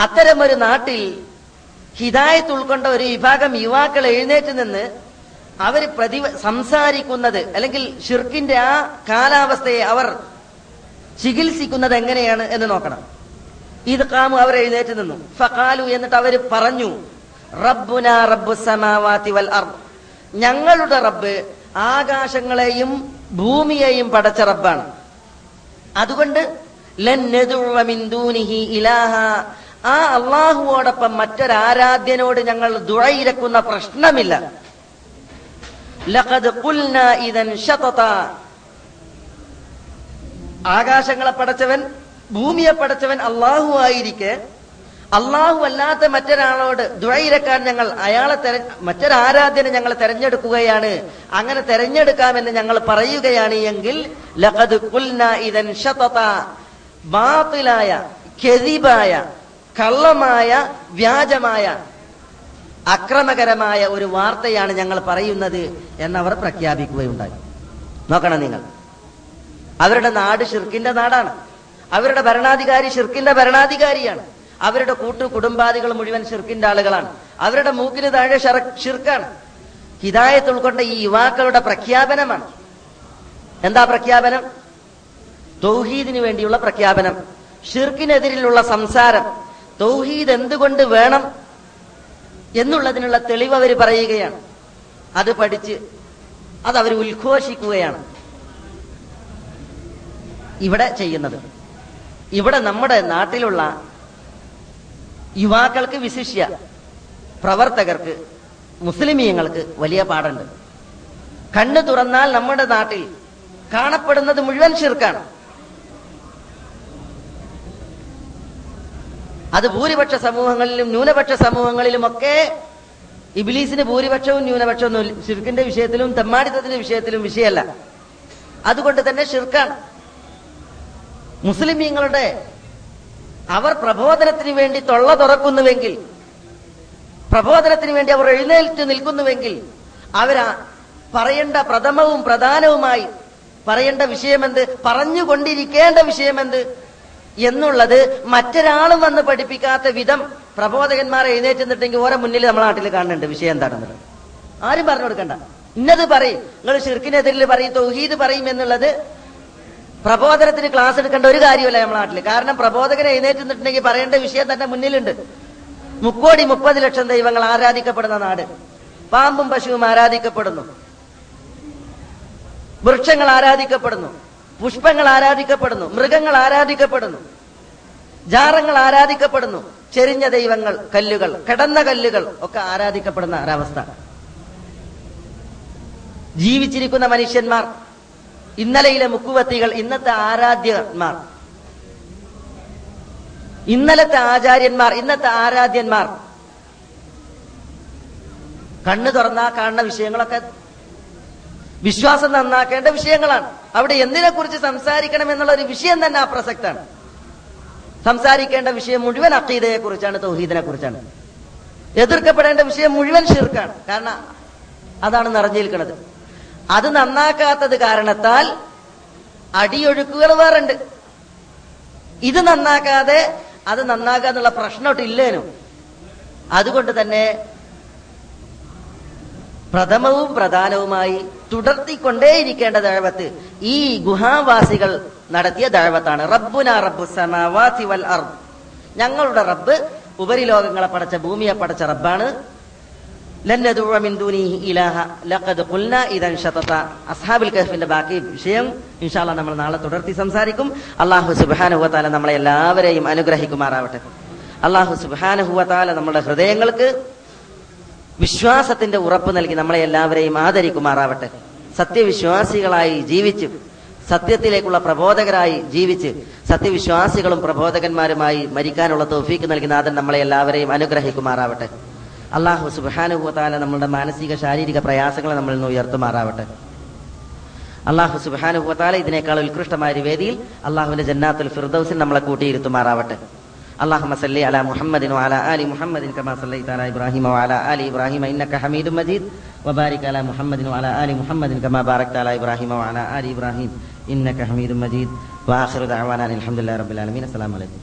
അത്തരം ഒരു നാട്ടിൽ ഹിതായത്ത് ഉൾക്കൊണ്ട ഒരു വിഭാഗം യുവാക്കൾ എഴുന്നേറ്റ് നിന്ന് അവർ പ്രതി സംസാരിക്കുന്നത് അല്ലെങ്കിൽ ഷിർക്കിന്റെ ആ കാലാവസ്ഥയെ അവർ ചികിത്സിക്കുന്നത് എങ്ങനെയാണ് എന്ന് നോക്കണം. ഇത് കാമു അവർ എഴുന്നേറ്റ് നിന്നു. ഫഖാലു എന്നിട്ട് അവർ പറഞ്ഞു റബ്ബുന റബ്ബു സമാവാതി വൽ അർബ് ഞങ്ങളുടെ റബ്ബ് ആകാശങ്ങളെയും ഭൂമിയെയും പടച്ച റബ്ബാണ്. അതുകൊണ്ട് ഇലാഹ. ആ അള്ളാഹുവോടൊപ്പം മറ്റൊരാരാധ്യനോട് ഞങ്ങൾ ദുഴയിരക്കുന്ന പ്രശ്നമില്ല. ആകാശങ്ങളെ പടച്ചവൻ ഭൂമിയെ പടച്ചവൻ അള്ളാഹു ആയിരിക്കെ. അള്ളാഹു അല്ലാത്ത മറ്റൊരാളോട് ദുഴയിരക്കാൻ ഞങ്ങൾ അയാളെ തെര മറ്റൊരാരാധ്യനെ ഞങ്ങൾ തെരഞ്ഞെടുക്കുകയാണ്. അങ്ങനെ തെരഞ്ഞെടുക്കാമെന്ന് ഞങ്ങൾ പറയുകയാണ് എങ്കിൽ ലഖദ് കെതിബായ കള്ളമായ വ്യാജമായ അക്രമകരമായ ഒരു വാർത്തയാണ് ഞങ്ങൾ പറയുന്നത് എന്നവർ പ്രഖ്യാപിക്കുകയുണ്ടായി. നോക്കണം നിങ്ങൾ. അവരുടെ നാട് ഷിർക്കിന്റെ നാടാണ്. അവരുടെ ഭരണാധികാരി ഷിർക്കിന്റെ ഭരണാധികാരിയാണ്. അവരുടെ കൂട്ടു കുടുംബാദികൾ മുഴുവൻ ഷിർക്കിന്റെ ആളുകളാണ്. അവരുടെ മൂക്കിന് താഴെ ഷിർക്കാണ്. ഹിതായത്ത് ഉൾക്കൊണ്ട ഈ യുവാക്കളുടെ പ്രഖ്യാപനമാണ്. എന്താ പ്രഖ്യാപനം? തൗഹീദിന് വേണ്ടിയുള്ള പ്രഖ്യാപനം. ഷിർക്കിനെതിരിലുള്ള സംസാരം. തൗഹീദ് എന്തുകൊണ്ട് വേണം എന്നുള്ളതിനുള്ള തെളിവ് അവർ പറയുകയാണ്. അത് പഠിച്ച് അത് അവർ ഉദ്ഘോഷിക്കുകയാണ്. ഇവിടെ ചെയ്യുന്നത്. ഇവിടെ നമ്മുടെ നാട്ടിലുള്ള യുവാക്കൾക്ക് വിശിഷ്യ പ്രവർത്തകർക്ക് മുസ്ലിമീങ്ങൾക്ക് വലിയ പാടുണ്ട്. കണ്ണു തുറന്നാൽ നമ്മുടെ നാട്ടിൽ കാണപ്പെടുന്നത് മുഴുവൻ ശിർക്കാണ്. അത് ഭൂരിപക്ഷ സമൂഹങ്ങളിലും ന്യൂനപക്ഷ സമൂഹങ്ങളിലും ഒക്കെ ഇബിലീസിന് ഭൂരിപക്ഷവും ന്യൂനപക്ഷവും ശിർക്കിന്റെ വിഷയത്തിലും തെമ്മാടിത്തത്തിന്റെ വിഷയത്തിലും വിഷയമല്ല. അതുകൊണ്ട് തന്നെ ഷിർക്കാണ് മുസ്ലിമീങ്ങളുടെ അവർ പ്രബോധനത്തിന് വേണ്ടി തൊള്ള തുറക്കുന്നുവെങ്കിൽ പ്രബോധനത്തിന് വേണ്ടി അവർ എഴുന്നേൽറ്റ് നിൽക്കുന്നുവെങ്കിൽ അവർ പറയേണ്ട പ്രഥമവും പ്രധാനവുമായി പറയേണ്ട വിഷയമെന്ത്? പറഞ്ഞുകൊണ്ടിരിക്കേണ്ട വിഷയമെന്ത്? എന്നുള്ളത് മറ്റൊരാളും വന്ന് പഠിപ്പിക്കാത്ത വിധം പ്രബോധകന്മാർ എഴുന്നേറ്റ് നിന്നിട്ടെങ്കിൽ ഓരോ മുന്നിൽ നമ്മുടെ നാട്ടിൽ കാണുന്നുണ്ട്. വിഷയം എന്താണെന്നുള്ളത്. ആരും പറഞ്ഞു കൊടുക്കണ്ട. ഇന്നത് പറയും. നിങ്ങൾ ഷിർക്കിനെതിരിൽ പറയും തൗഹീദ് പറയും എന്നുള്ളത് പ്രബോധനത്തിന് ക്ലാസ് എടുക്കേണ്ട ഒരു കാര്യമല്ല നമ്മുടെ നാട്ടിൽ കാരണം പ്രബോധകനെ എഴുന്നേറ്റ് നിന്നിട്ടുണ്ടെങ്കിൽ പറയേണ്ട വിഷയം തന്നെ മുന്നിലുണ്ട്. മുക്കോടി മുപ്പത് ലക്ഷം ദൈവങ്ങൾ ആരാധിക്കപ്പെടുന്ന നാട്. പാമ്പും പശുവും ആരാധിക്കപ്പെടുന്നു. വൃക്ഷങ്ങൾ ആരാധിക്കപ്പെടുന്നു. പുഷ്പങ്ങൾ ആരാധിക്കപ്പെടുന്നു. മൃഗങ്ങൾ ആരാധിക്കപ്പെടുന്നു. ജാറങ്ങൾ ആരാധിക്കപ്പെടുന്നു. ചെരിഞ്ഞ ദൈവങ്ങൾ കല്ലുകൾ കിടന്ന കല്ലുകൾ ഒക്കെ ആരാധിക്കപ്പെടുന്ന ഒരവസ്ഥ. ജീവിച്ചിരിക്കുന്ന മനുഷ്യന്മാർ ഇന്നലെയിലെ മുക്കുവത്തികൾ ഇന്നത്തെ ആരാധ്യന്മാർ. ഇന്നലത്തെ ആചാര്യന്മാർ ഇന്നത്തെ ആരാധ്യന്മാർ. കണ്ണു തുറന്നാ കാണുന്ന വിഷയങ്ങളൊക്കെ വിശ്വാസം നന്നാക്കേണ്ട വിഷയങ്ങളാണ്. അവിടെ എന്തിനെ കുറിച്ച് സംസാരിക്കണം എന്നുള്ള ഒരു വിഷയം തന്നെ അപ്രസക്താണ് സംസാരിക്കേണ്ട വിഷയം മുഴുവൻ അക്കീതയെ കുറിച്ചാണ് തൗഹീദിനെ കുറിച്ചാണ് എതിർക്കപ്പെടേണ്ട വിഷയം മുഴുവൻ ഷിർക്കാണ്. കാരണം അതാണ് നിറഞ്ഞിരിക്കുന്നത് അത് നന്നാക്കാത്തത് കാരണത്താൽ അടിയൊഴുക്കുകൾ വേറുണ്ട്. ഇത് നന്നാക്കാതെ അത് നന്നാക്കുക എന്നുള്ള പ്രശ്നമൊട്ടില്ലേനും അതുകൊണ്ട് തന്നെ പ്രഥമവും പ്രധാനവുമായി തുടർത്തിക്കൊണ്ടേയിരിക്കേണ്ട ദഴവത്ത് ഈ ഗുഹാവാസികൾ നടത്തിയ ദഴവത്താണ്. റബ്ബുന റബ്ബു സമാവാസി വൽ അർദ്. ഞങ്ങളുടെ റബ്ബ് ഉപരിലോകങ്ങളെ പടച്ച ഭൂമിയെ പടച്ച റബ്ബാണ്. അസ്ഹാബുൽ കഹ്ഫിന്റെ ബാക്കി വിഷയം ഇൻഷാല്ല നമ്മൾ നാളെ തുടർത്തി സംസാരിക്കും. അള്ളാഹു വ നമ്മളെ എല്ലാവരെയും അനുഗ്രഹിക്കുമാറാവട്ടെ. അള്ളാഹു സുബ്ഹാനഹു വ നമ്മുടെ ഹൃദയങ്ങൾക്ക് വിശ്വാസത്തിന്റെ ഉറപ്പ് നൽകി നമ്മളെ എല്ലാവരെയും ആദരിക്കുമാറാവട്ടെ. സത്യവിശ്വാസികളായി ജീവിച്ച് സത്യത്തിലേക്കുള്ള പ്രബോധകരായി ജീവിച്ച് സത്യവിശ്വാസികളും പ്രബോധകന്മാരുമായി മരിക്കാനുള്ള തോഫീക്ക് നൽകി നാഥൻ നമ്മളെ എല്ലാവരെയും അനുഗ്രഹിക്കുമാറാവട്ടെ. അള്ളാഹു സുബാനുഭവത്താല നമ്മുടെ മാനസിക ശാരീരിക പ്രയാസങ്ങളെ നമ്മളിൽ നിന്ന് ഉയർത്തുമാറാവട്ടെ അള്ളാഹു സുബാനുഭവത്താല ഇതിനേക്കാൾ ഉത്കൃഷ്ടമായ ഒരു വേദിയിൽ അള്ളാഹുവിന്റെ ജന്നാത്തുൽ ഫിർദൌസിൽ നമ്മളെ കൂട്ടിയിരുത്തുമാറാവട്ടെ اللهم صل على محمد وعلى ال محمد كما صليت على ابراهيم وعلى ال ابراهيم انك حميد مجيد وبارك على محمد وعلى ال محمد كما باركت على ابراهيم وعلى ال ابراهيم انك حميد مجيد واخر دعوانا الحمد لله رب العالمين السلام عليكم